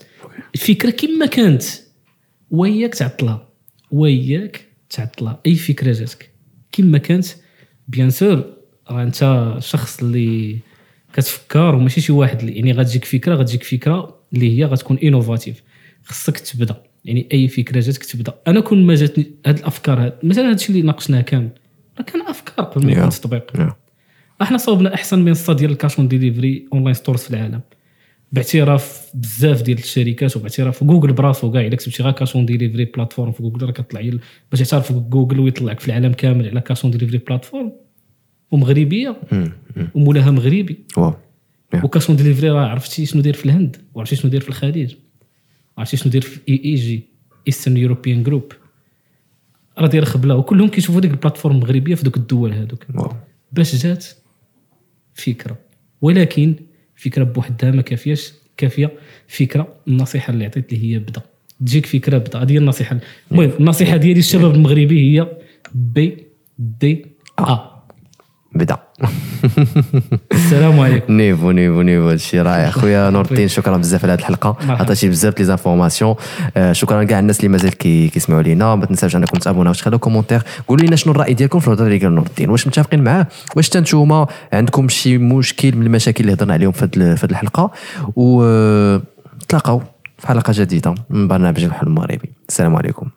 الفكرة كما كانت وياك تعطلها. وياك تعطلها. أي فكرة جاتك. كما كانت bien sûr راه أنت شخص اللي كتفكر وماشي شي واحد يعني غتجيك فكرة غتجيك فكرة اللي هي غتكون innovative خصك تبدا. يعني أي فكرة جاتك تبدا أنا كون ما جاتني هاد الأفكار هاد مثلا هادشي اللي ناقشناه كامل راه كان أفكار قبل ما. يكون تطبيق Yeah. أحنا صوبنا أحسن منصه ديال ال cash on delivery online stores في العالم باعتراف بزاف ديال الشركات وباعتراف جوجل براسو كاع إلا كتبتي غير cash on delivery platform في جوجل راه كطلع باش تعرف جوجل ويطلعك في العالم كامل على cash on delivery platform ومغربية مم. مم. ومولاها مغربي wow Yeah. و cash on delivery راه عرفتي شنو داير في الهند وعرفتي شنو داير في الخليج عرفتي شنو داير في EEG Eastern European Group راه داير خبلة وكلهم كيشوفوا ديك ال platform المغربيه في دوك الدول هذوك باش جات فكرة ولكن فكرة بوحدها ما كافياش كافية فكرة النصيحة اللي عطيت لي هي بدا. تجيك فكرة بدا. هذه هي النصيحة. المهم النصيحة ديالي الشباب المغربي هي B D A بدا. السلام عليكم. niveau niveau niveau. هادشي رائع. خويا نور الدين شكرا بزاف على هذه الحلقة. عطيتي بزاف les informations. آه، شكرا كاع الناس اللي مازال كي كيسمعوا لينا. ما تنساوش أنكم تابوناو تخليو commentaire قولوا لنا شنو الرأي ديالكم في الهضره اللي قال نور الدين واش متفقين معاه؟ واش حتى نتوما عندكم شي مشكل من المشاكل اللي هضرنا عليهم في هاد- في هاد الحلقة؟ و آه، تلاقاو في حلقة جديدة من برنامج الحلم المغربي. السلام عليكم.